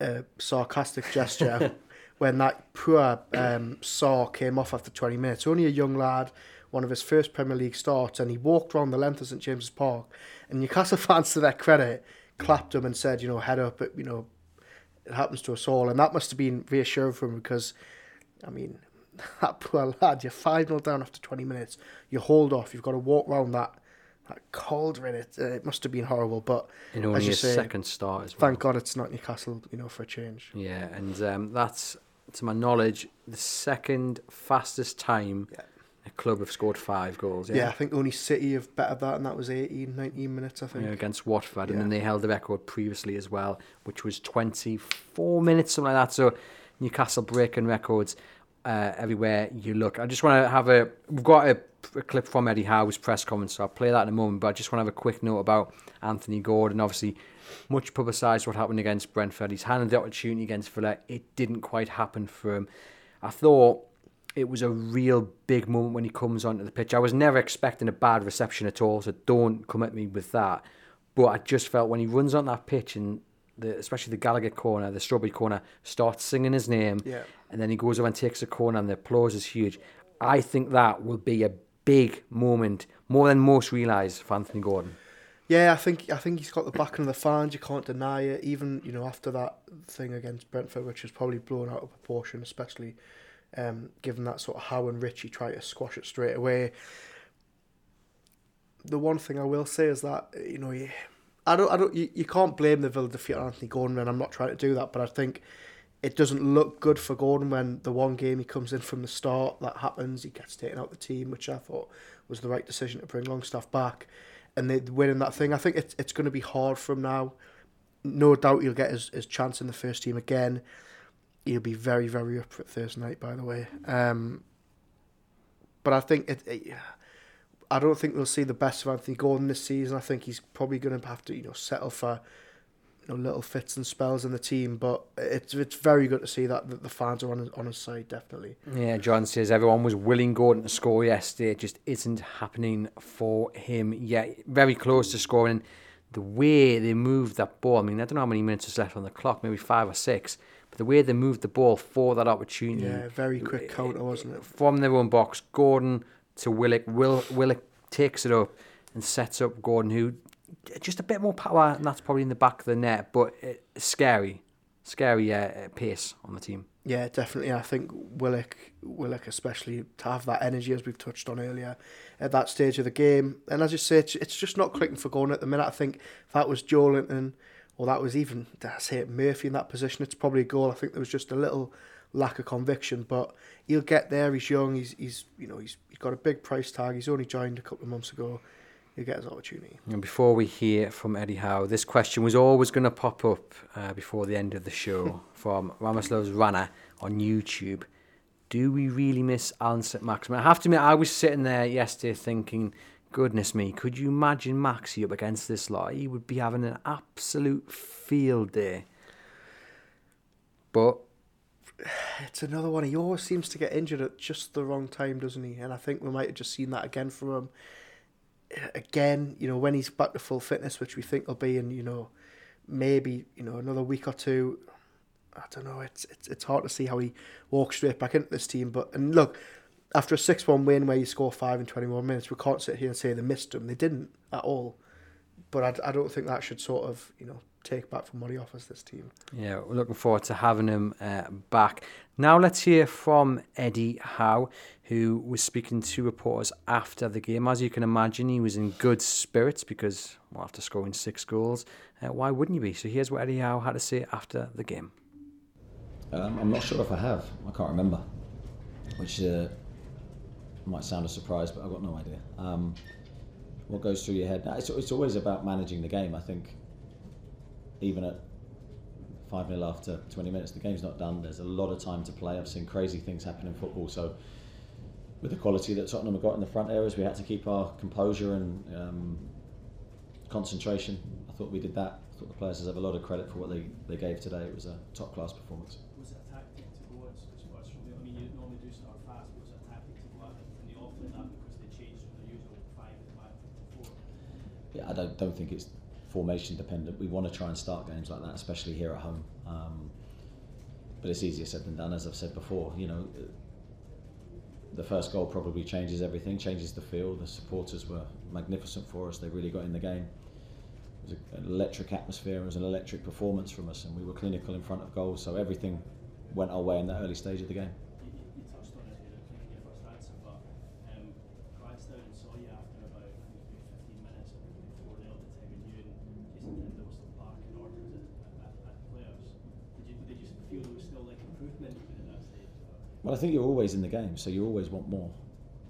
a sarcastic gesture when that poor um, Sarr came off after twenty minutes. Only a young lad, one of his first Premier League starts, and he walked around the length of St James's Park. And Newcastle fans, to their credit, clapped him and said, you know, head up, you know, it happens to us all, and that must have been reassuring for him because, I mean, that poor lad, you're five 0 down after twenty minutes. You hold off. You've got to walk around that that cauldron. It uh, it must have been horrible, but In as you his say, second start as well. thank God it's not Newcastle. You know, for a change. Yeah, and um, that's, to my knowledge, the second fastest time Yeah. a club have scored five goals. Yeah. Yeah, I think only City have bettered that, and that was 18, 19 minutes. I think. Yeah, against Watford, and then they held the record previously as well, which was 24 minutes, something like that. So Newcastle breaking records uh, everywhere you look. I just want to have a. We've got a, a clip from Eddie Howe's press conference, so I'll play that in a moment. But I just want to have a quick note about Anthony Gordon. Obviously, much publicised what happened against Brentford. He's had the opportunity against Villa. It didn't quite happen for him. I thought it was a real big moment when he comes onto the pitch. I was never expecting a bad reception at all, so don't come at me with that. But I just felt when he runs on that pitch and the, especially the Gallowgate corner, the strawberry corner, starts singing his name, Yeah. and then he goes over and takes a corner, and the applause is huge. I think that will be a big moment, more than most realise for Anthony Gordon. Yeah, I think I think he's got the backing of the fans. You can't deny it. Even you know after that thing against Brentford, which was probably blown out of proportion, especially um, given that sort of how and Richie tried to squash it straight away. The one thing I will say is that you know, you, I don't, I don't, you, you can't blame the Villa defeat on Anthony Gordon, and I'm not trying to do that, but I think it doesn't look good for Gordon when the one game he comes in from the start that happens, he gets taken out the team, which I thought was the right decision to bring Longstaff back, and they winning that thing. I think it's it's going to be hard for him now. No doubt he'll get his, his chance in the first team again. He'll be very very up for Thursday night, by the way. Um, but I think it, it I don't think we'll see the best of Anthony Gordon this season. I think he's probably going to have to, you know, settle for you know, little fits and spells in the team. But it's it's very good to see that, that the fans are on his, on his side, definitely. Yeah, John says everyone was willing Gordon to score yesterday. It just isn't happening for him yet. Very close to scoring. The way they moved that ball, I mean, I don't know how many minutes is left on the clock, maybe five or six, but the way they moved the ball for that opportunity. Yeah, very quick counter, wasn't it? From their own box, Gordon to Willock. Will Willock takes it up and sets up Gordon, who just a bit more power, and that's probably in the back of the net, but scary, scary uh, pace on the team. Yeah, definitely. I think Willock, Willock especially, to have that energy as we've touched on earlier at that stage of the game. And as you say, it's, it's just not clicking for Gordon at the minute. I think if that was Joelinton, or that was even, did I say it, Murphy in that position, it's probably a goal. I think there was just a little lack of conviction, but he'll get there. He's young. He's, he's you know, he's, he's got a big price tag. He's only joined a couple of months ago. He'll get his opportunity. And before we hear from Eddie Howe, this question was always going to pop up uh, before the end of the show from Ramoslav's Rana on YouTube. Do we really miss Alan St. Maximin? I have to admit, I was sitting there yesterday thinking, goodness me, could you imagine Maxi up against this lot? He would be having an absolute field day. But It's another one. He always seems to get injured at just the wrong time, doesn't he? And I think we might have just seen that again from him. Again, you know, when he's back to full fitness, which we think will be in, you know, maybe you know another week or two. I don't know. It's it's it's hard to see how he walks straight back into this team. But and look, after a six-one win where you score five in twenty-one minutes, we can't sit here and say they missed him. They didn't at all. But I, I don't think that should sort of you know take back from what he offers this team. Yeah, we're looking forward to having him uh, back. Now let's hear from Eddie Howe, who was speaking to reporters after the game. As you can imagine, he was in good spirits because, well, after scoring six goals, uh, why wouldn't you be? So here's what Eddie Howe had to say after the game. Um, I'm not sure if I have. I can't remember. Which uh, might sound a surprise, but I've got no idea. Um, what goes through your head? It's, it's always about managing the game. I think even at 5 0 after 20 minutes, the game's not done. There's a lot of time to play. I've seen crazy things happen in football. So, with the quality that Tottenham have got in the front areas, we had to keep our composure and um, concentration. I thought we did that. I thought the players deserve a lot of credit for what they, they gave today. It was a top class performance. was it a tactic to go at Scottish from the, I mean, you normally do start fast, but was it a tactic to go them from the off like that because they changed from the usual five at the back to four? Yeah, I don't don't think it's formation dependent. We want to try and start games like that, especially here at home. Um, but it's easier said than done, as I've said before. You know, the first goal probably changes everything, changes the feel. The supporters were magnificent for us. They really got in the game. It was an electric atmosphere, it was an electric performance from us, and we were clinical in front of goal. So everything went our way in that early stage of the game. You, you, you touched on it here, couldn't get your first answer, but um, Gladstone and saw you after about I think it was maybe 15 minutes before the other time, and you and Jason Tindall were still barking orders at, at, at the players. Did you, did you feel there was still like improvement even at that stage? Well, I think you're always in the game, so you always want more.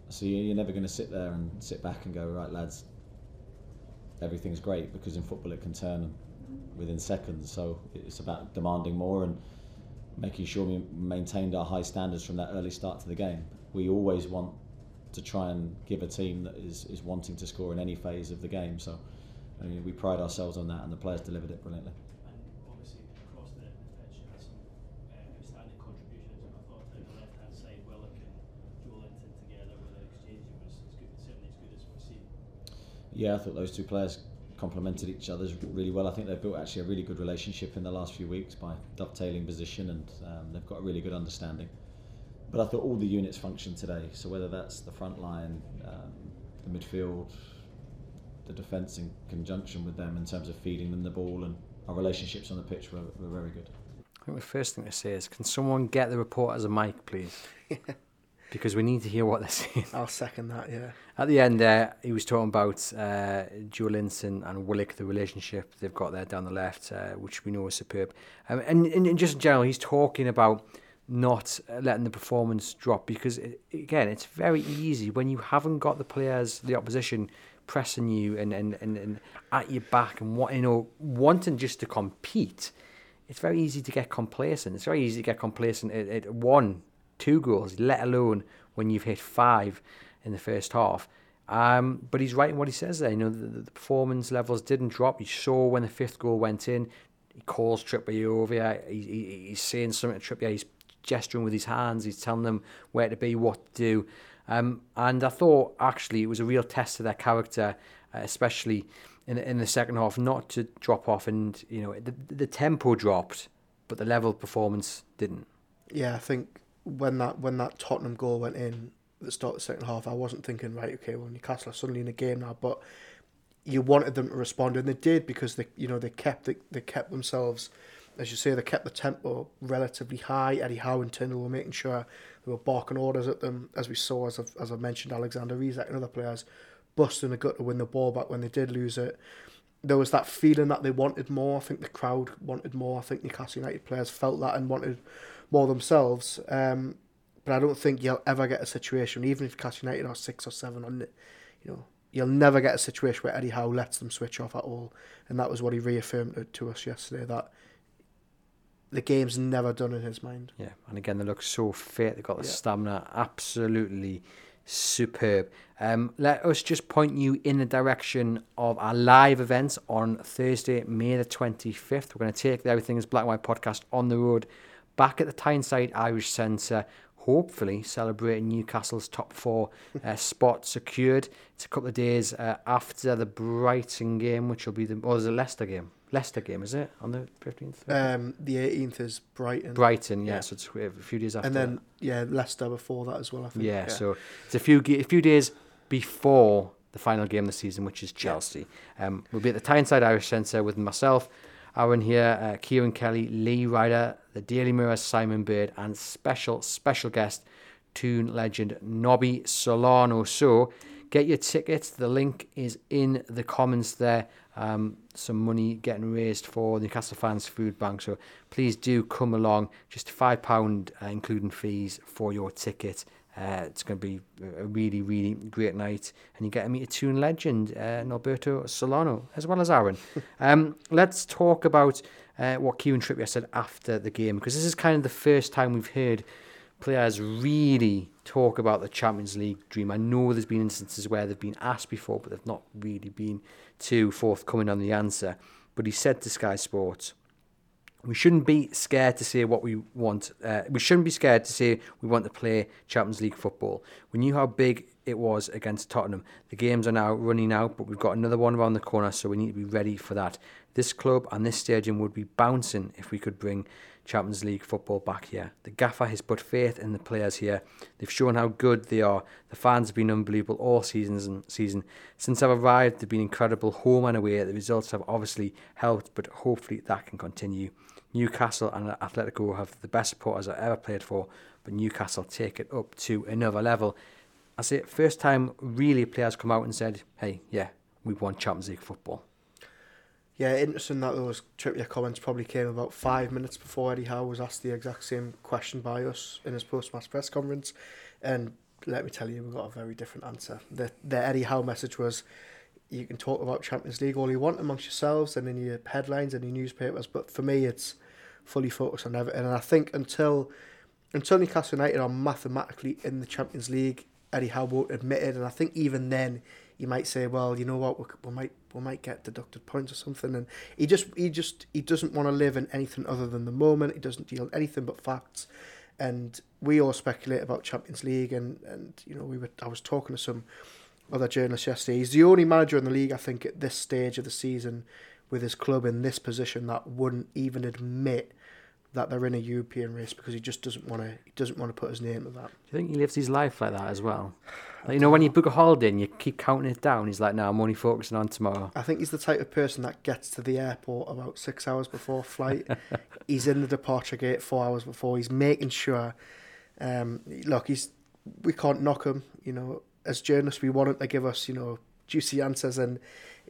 So you- you're never going to sit there and sit back and go, right, lads, everything's great because in football it can turn within seconds. So it's about demanding more and making sure we maintained our high standards from that early start to the game. We always want to try and give a team that is, is wanting to score in any phase of the game. So I mean, we pride ourselves on that, and the players delivered it brilliantly. And obviously across the, the pitch, you had some uh, outstanding contributions. I thought down the left hand side, Willock and Joelinton together with an exchange was as good, certainly as good as we've seen. Yeah, I thought those two players complemented each other really well. I think they've built actually a really good relationship in the last few weeks by dovetailing position, and um, they've got a really good understanding. But I thought all the units functioned today. So whether that's the front line, um, the midfield, the defence in conjunction with them in terms of feeding them the ball, and our relationships on the pitch were, were very good. I think the first thing to say is, can someone get the reporters a mic, please? because we need to hear what they're saying. I'll second that. Yeah. At the end there, he was talking about uh, Joelinton and Willock, the relationship they've got there down the left, uh, which we know is superb. Um, and, and, and just in general, he's talking about not uh, letting the performance drop because, it, again, it's very easy when you haven't got the players, the opposition, pressing you and, and, and, and at your back and what you know wanting just to compete. It's very easy to get complacent. It's very easy to get complacent at, at one, two goals, let alone when you've hit five in the first half. Um, but he's right in what he says there. You know, the, the performance levels didn't drop. You saw when the fifth goal went in, he calls Trippier over. He, he, he's saying something to Trippier. He's gesturing with his hands. He's telling them where to be, what to do. Um, and I thought actually it was a real test of their character, uh, especially in in the second half, not to drop off. And you know, the, the tempo dropped, but the level of performance didn't. Yeah, I think when that when that Tottenham goal went in at the start of the second half, I wasn't thinking right, okay, well Newcastle are suddenly in the game now, but you wanted them to respond, and they did because they you know they kept they, they kept themselves, as you say, they kept the tempo relatively high. Eddie Howe and Tindall were making sure they were barking orders at them, as we saw as I've, as I mentioned, Alexander Isak and other players busting the gut to win the ball back when they did lose it. There was that feeling that they wanted more. I think the crowd wanted more. I think Newcastle United players felt that and wanted more themselves. Um, but I don't think you'll ever get a situation, even if Newcastle United are six or seven on it, you know, you'll never get a situation where Eddie Howe lets them switch off at all. And that was what he reaffirmed to us yesterday that the game's never done in his mind. Yeah, and again, they look so fit. They've got the Yeah. stamina, absolutely superb. Um, let us just point you in the direction of our live events on Thursday, May the 25th. We're going to take the Everything is Black and White podcast on the road back at the Tyneside Irish Centre. Hopefully, celebrating Newcastle's top four uh, spot secured. It's a couple of days uh, after the Brighton game, which will be the. Or is it Leicester game? Leicester game, is it? On the 15th? Um, the 18th is Brighton. Brighton, yeah, yeah. So it's a few days after. and then, yeah, Leicester before that as well, I think. Yeah, so it's a few a few days before the final game of the season, which is Chelsea. Um, we'll be at the Tyneside Irish Centre with myself, Aaron here, uh, Kieran Kelly, Lee Ryder, the Daily Mirror, Simon Bird, and special special guest, Toon legend Nobby Solano. So get your tickets. The link is in the comments there. Um, some money getting raised for Newcastle Fans Food Bank. So please do come along. Just £5, uh, including fees, for your ticket. Uh, it's going to be a really, really great night. And you get to meet a Toon legend, uh, Norberto Solano, as well as Aaron. um, let's talk about uh, what Kieran Trippier said after the game, because this is kind of the first time we've heard players really talk about the Champions League dream. I know there's been instances where they've been asked before, but they've not really been too forthcoming on the answer. But he said to Sky Sports, we shouldn't be scared to say what we want. Uh, we shouldn't be scared to say we want to play Champions League football. We knew how big it was against Tottenham. The games are now running out, but we've got another one around the corner, so we need to be ready for that. This club and this stadium would be bouncing if we could bring Champions League football back here. The gaffer has put faith in the players here. They've shown how good they are. The fans have been unbelievable all seasons and season. Since I've arrived, they've been incredible home and away. The results have obviously helped, but hopefully that can continue. Newcastle and Atletico have the best supporters I've ever played for, but Newcastle take it up to another level. I say, first time really players come out and said, hey, yeah, we want Champions League football. Yeah, interesting that those Trippier comments probably came about five minutes before Eddie Howe was asked the exact same question by us in his post-match press conference. And let me tell you, we got a very different answer. The, the Eddie Howe message was, you can talk about Champions League all you want amongst yourselves and in your headlines and your newspapers, but for me, it's fully focused on Everton. And I think until until Newcastle United are mathematically in the Champions League, Eddie Howe won't admit it. And I think even then, you might say, well, you know what, we, we might we might get deducted points or something. And he just he just he doesn't want to live in anything other than the moment. He doesn't deal in anything but facts. And we all speculate about Champions League, and and you know we were I was talking to some other journalists yesterday. He's the only manager in the league, I think, at this stage of the season, with his club in this position that wouldn't even admit that they're in a European race because he just doesn't want to. He doesn't want to put his name to that. Do you think he lives his life like that as well? Like, you know, when you book a holiday and you keep counting it down, he's like, "No, I'm only focusing on tomorrow." I think he's the type of person that gets to the airport about six hours before flight. he's in the departure gate four hours before. He's making sure. Um, look, he's we can't knock him. You know, as journalists, we want him to give us you know juicy answers and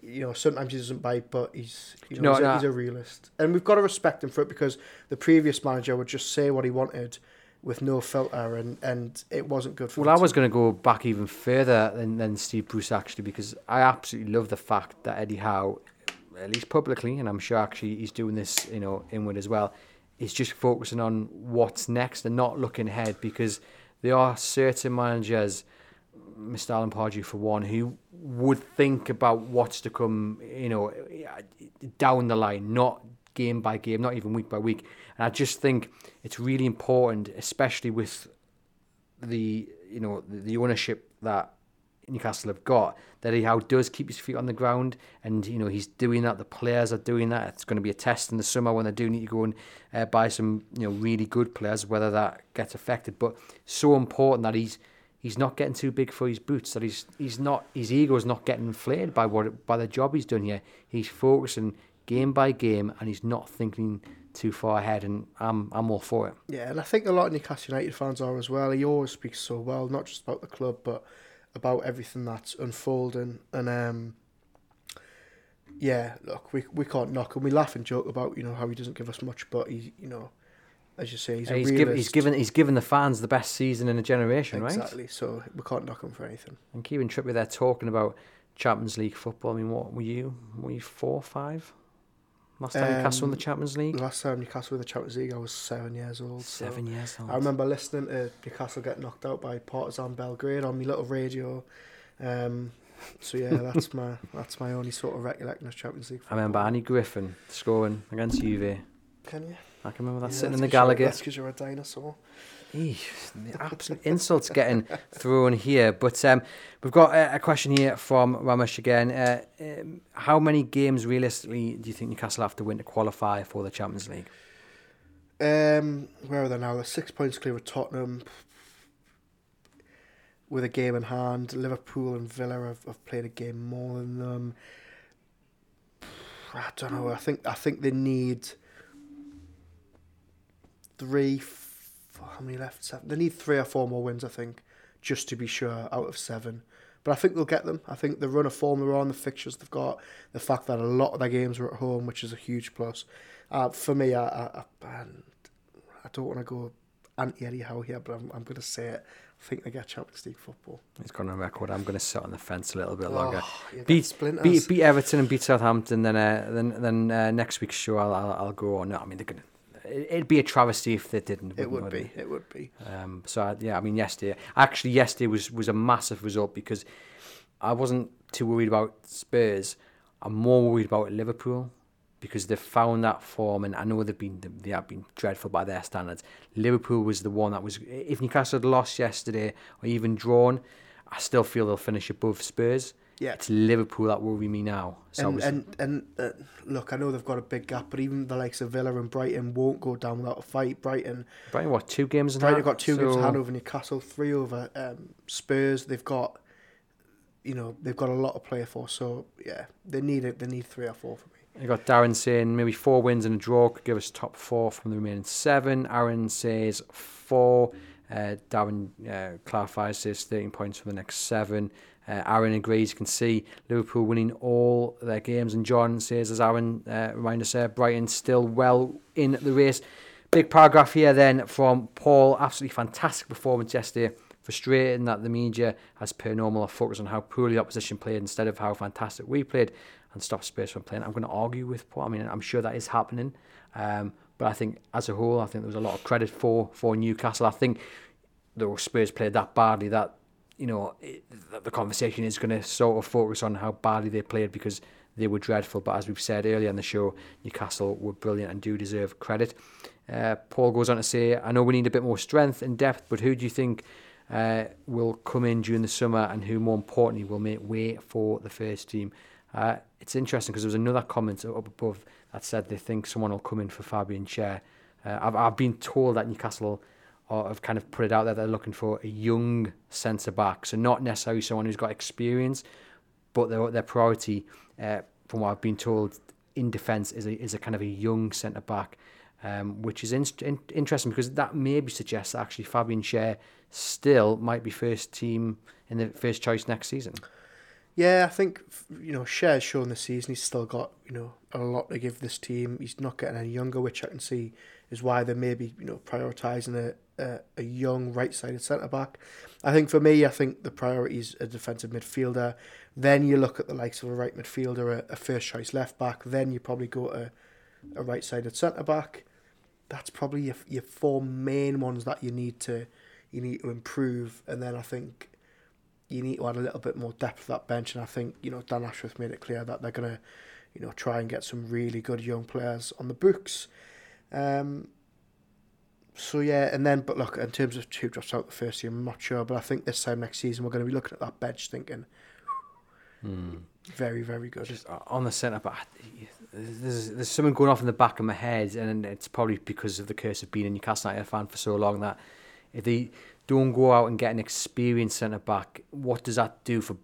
you know, sometimes he doesn't bite, but he's you know, No, he's, a, he's a realist, and we've got to respect him for it because the previous manager would just say what he wanted with no filter, and and it wasn't good for. Well, I was going to go back even further than, than Steve Bruce actually because I absolutely love the fact that Eddie Howe, at least publicly, and I'm sure actually he's doing this, you know, inward as well, is just focusing on what's next and not looking ahead because there are certain managers, Mr. Alan Pardew for one, who would think about what's to come, you know, down the line, not game by game, not even week by week. And I just think it's really important, especially with the you know the, ownership that Newcastle have got that he how does keep his feet on the ground and you know he's doing that the players are doing that it's going to be a test in the summer when they do need to go and uh, buy some you know really good players whether that gets affected but so important that he's he's not getting too big for his boots that he's he's not his ego is not getting inflated by what by the job he's done here he's focusing game by game and he's not thinking too far ahead and I'm I'm all for it Yeah, and I think a lot of Newcastle United fans are as well. He always speaks so well, not just about the club, but about everything that's unfolding. And um, yeah, look, we we can't knock him. We laugh and joke about you know how he doesn't give us much, but he you know, as you say, he's a he's, given, he's given he's given the fans the best season in a generation right exactly. So we can't knock him for anything. And Kieran Trippier there talking about Champions League football. I mean, what were you? Were you four, five? Last time Newcastle won the Um, Champions League. Last time Newcastle were the Champions League, I was seven years old. so- Seven years old. I remember listening to Newcastle get knocked out by Partizan Belgrade on my little radio. Um, so yeah, that's my that's my only sort of recollection of Champions League. I remember Andy Griffin scoring against Juve. Can you? I can remember that Yeah, sitting in the the 'cause you're- Gallowgate. That's because you're a dinosaur. Eesh, the absolute insults getting thrown here. But um, we've got a, a question here from Ramesh again. Uh, um, how many games realistically do you think Newcastle have to win to qualify for the Champions League? Um, where are they now? They're six points clear of Tottenham. With a game in hand, Liverpool and Villa have, have played a game more than them. I don't know. I think I think they need three. How many left? Seven. They need three or four more wins. I think, just to be sure out of seven. But I think they'll get them. I think the run of form they're on, the fixtures they've got, the fact that a lot of their games are at home, which is a huge plus. Uh, for me, I, I, I, I don't want to go anti Eddie Howe here, but I'm, I'm going to say it. I think they get Champions League football. It's gone on record. I'm going to sit on the fence a little bit longer. Oh, beat, splinters. beat beat Everton and beat Southampton. Then uh, then then uh, next week's show I'll, I'll I'll go on. No, I mean they're gonna. it- It'd be a travesty if they didn't. It wouldn't it? be. It would be. Um, so yeah, I mean yesterday, actually yesterday was was a massive result because I wasn't too worried about Spurs. I'm more worried about Liverpool because they've found that form, and I know they've been they have been dreadful by their standards. Liverpool was the one that was. If Newcastle had lost yesterday or even drawn, I still feel they'll finish above Spurs. Yeah. It's Liverpool that worry me now. So And and, and uh, look, I know they've got a big gap, but even the likes of Villa and Brighton won't go down without a fight. Brighton, Brighton, what two games in Brighton hand? have got two games So- in hand over Newcastle, three over um, Spurs. They've got, you know, they've got a lot to play for. So yeah, they need it. They need three or four for me. I got Darren saying maybe four wins and a draw could give us top four from the remaining seven. Aaron says four. Uh, Darren uh, clarifies says 13 points for the next seven. Uh, Aaron agrees. You can see Liverpool winning all their games. And John says, as Aaron uh, reminded us there, Brighton still well in the race. Big paragraph here then from Paul. Absolutely fantastic performance yesterday. Frustrating that the media has per normal a focus on how poorly the opposition played instead of how fantastic we played and stop Spurs from playing. I'm going to argue with Paul. I mean, I'm sure that is happening. Um, but I think as a whole, I think there was a lot of credit for, for Newcastle. I think the Spurs played that badly that, you know, it, the conversation is going to sort of focus on how badly they played because they were dreadful. But as we've said earlier in the show, Newcastle were brilliant and do deserve credit. Uh, Paul goes on to say, I know we need a bit more strength and depth, but who do you think uh, will come in during the summer and who, more importantly, will make way for the first team? Uh, it's interesting because there was another comment up above that said they think someone will come in for Fabian Schär. Uh, I've, I've been told that Newcastle are, have kind of put it out there they're looking for a young centre back, so not necessarily someone who's got experience, but their their priority, uh, from what I've been told, in defence is a is a kind of a young centre back, um, which is in, in, interesting because that maybe suggests that actually Fabian Schär still might be first team in the first choice next season. Yeah, I think you know Schär's shown this season he's still got you know a lot to give this team. He's not getting any younger, which I can see is why they're maybe you know prioritising a, a a young right-sided centre back. I think for me, I think the priority is a defensive midfielder. Then you look at the likes of a right midfielder, a, a first choice left back. Then you probably go to a right-sided centre back. That's probably your your four main ones that you need to you need to improve. And then I think you need to add a little bit more depth to that bench. And I think, you know, Dan Ashworth made it clear that they're to, you know, try and get some really good young players on the books. Um, so, yeah, and then, but look, in terms of two drops out the first year, I'm not sure. But I think this time next season, we're going to be looking at that bench thinking, very, very good. Just uh, on the centre back, there's, there's something going off in the back of my head, and it's probably because of the curse of being a Newcastle United fan for so long that if they don't go out and get an experienced centre back, what does that do for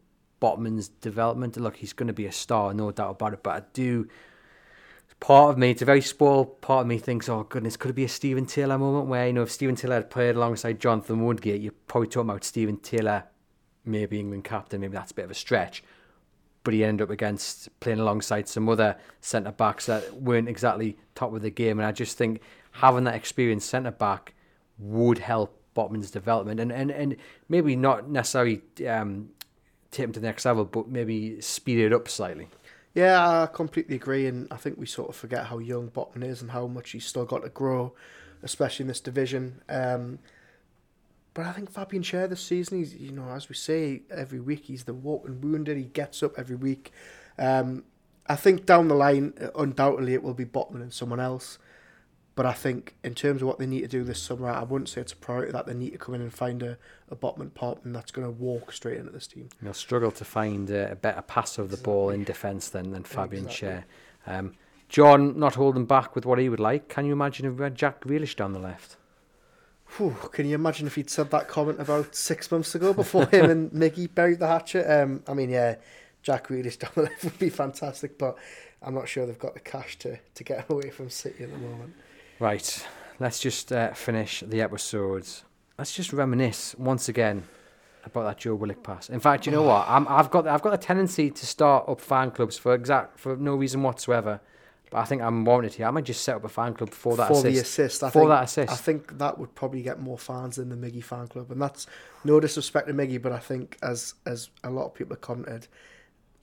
Botman's development? Look, he's going to be a star, no doubt about it. But I do, part of me, it's a very spoiled part of me thinks, oh goodness, could it be a Stephen Taylor moment where you know if Stephen Taylor had played alongside Jonathan Woodgate, you're probably talking about Stephen Taylor, maybe England captain, maybe that's a bit of a stretch. But he ended up against playing alongside some other centre backs that weren't exactly top of the game, and I just think having that experienced centre back would help Botman's development and, and, and maybe not necessarily um, take him to the next level, but maybe speed it up slightly. Yeah, I completely agree, and I think we sort of forget how young Botman is and how much he's still got to grow, especially in this division. Um, but I think Fabian Schär this season, he's you know as we say every week, he's the walking wounded. He gets up every week. Um, I think down the line, undoubtedly, it will be Botman and someone else. But I think in terms of what they need to do this summer, I wouldn't say it's a priority that they need to come in and find a, a Botman partner that's going to walk straight into this team. They'll struggle to find a, a better passer of the ball in defence than, than Fabian Exactly. Schär. Um, John not holding back with what he would like. Can you imagine if we had Jack Grealish down the left? Whew, can you imagine if he'd said that comment about six months ago before him and Miggy buried the hatchet? Um, I mean, yeah, Jack Grealish down the left would be fantastic, but I'm not sure they've got the cash to, to get away from City at the moment. Right, let's just uh, finish the episodes. Let's just reminisce once again about that Joe Willock pass. In fact, you know what? I'm, I've got I've got a tendency to start up fan clubs for exact for no reason whatsoever. But I think I'm warranted here. I might just set up a fan club for that for assist. the assist. I for think, that assist. I think that would probably get more fans than the Miggy fan club, and that's no disrespect to Miggy, but I think as as a lot of people have commented,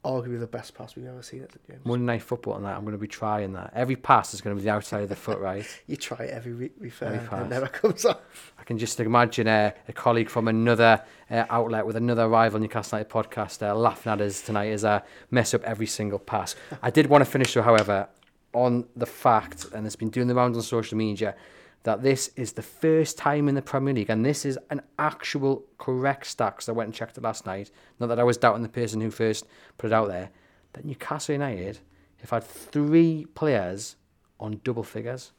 arguably the best pass we've ever seen at James. Monday night football and that. I'm going to be trying that. Every pass is going to be the outside of the foot, right? You try it every week, be fair, Every and pass. it never comes off. I can just imagine uh, a colleague from another uh, outlet with another rival Newcastle United podcast uh, laughing at us tonight as I mess up every single pass. I did want to finish, though, however, on the fact, and it's been doing the rounds on social media, that this is the first time in the Premier League, and this is an actual correct stat because I went and checked it last night. Not that I was doubting the person who first put it out there. That Newcastle United have had three players on double figures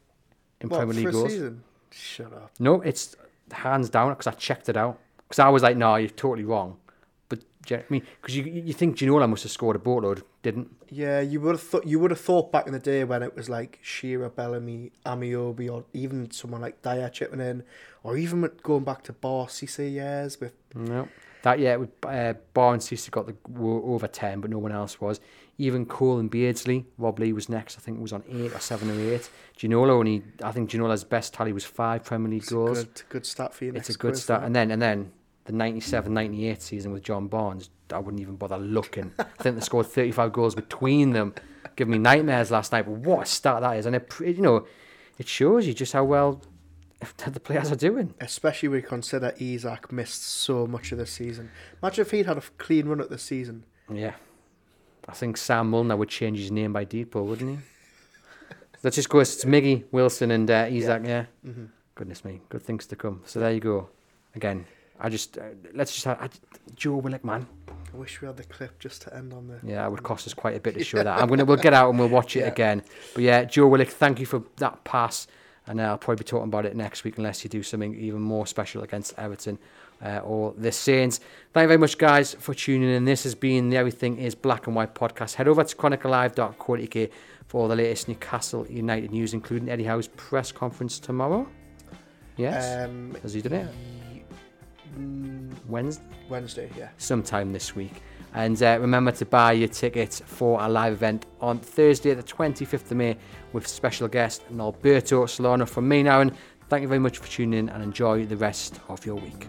in What, Premier for League a goals. season? Shut up. No, it's hands down because I checked it out. Because I was like, no, you're totally wrong. But do you know what I mean, because you you think Ginola must have scored a boatload, didn't? Yeah, you would have thought you would have thought back in the day when it was like Shearer, Bellamy, Ameobi, or even someone like Dyer chipping in, or even going back to Ba Cisse years with No. That yeah, with uh, Ba and Cisse got the over ten, but no one else was. Even Cole and Beardsley, Rob Lee was next. I think was on eight or seven or eight. Ginola only, I think Ginola's best tally was five Premier League it's a goals. good, good stat for you. it's a good quiz, start. And then and then the 97-98 season with John Barnes, I wouldn't even bother looking. I think they scored 35 goals between them. Giving me nightmares last night. But what a start that is. And it, you know, it shows you just how well the players are doing. Especially when you consider Isak missed so much of the season. Imagine if he'd had a clean run at the season. Yeah. I think Sam Mulner would change his name by default, wouldn't he? Let's just go. It's Miggy, Wilson, and uh, Isak. Yeah. Goodness me, good things to come. So there you go. Again, I just uh, let's just have I, Joe Willock, man. I wish we had the clip just to end on the. Yeah, it would cost us quite a bit to show that. I'm gonna we'll get out and we'll watch it Yeah. again. But yeah, Joe Willock, thank you for that pass, and uh, I'll probably be talking about it next week unless you do something even more special against Everton uh, or the Saints. Thank you very much, guys, for tuning in. This has been the Everything Is Black and White podcast. Head over to chroniclelive.co.uk for all the latest Newcastle United news, including Eddie Howe's press conference tomorrow. Yes, Um, has he done it? Mm, Wednesday. Wednesday, yeah. sometime this week. And uh, remember to buy your tickets for our live event on Thursday, the 25th of May, with special guest Nolberto Solano from me now. And thank you very much for tuning in and enjoy the rest of your week.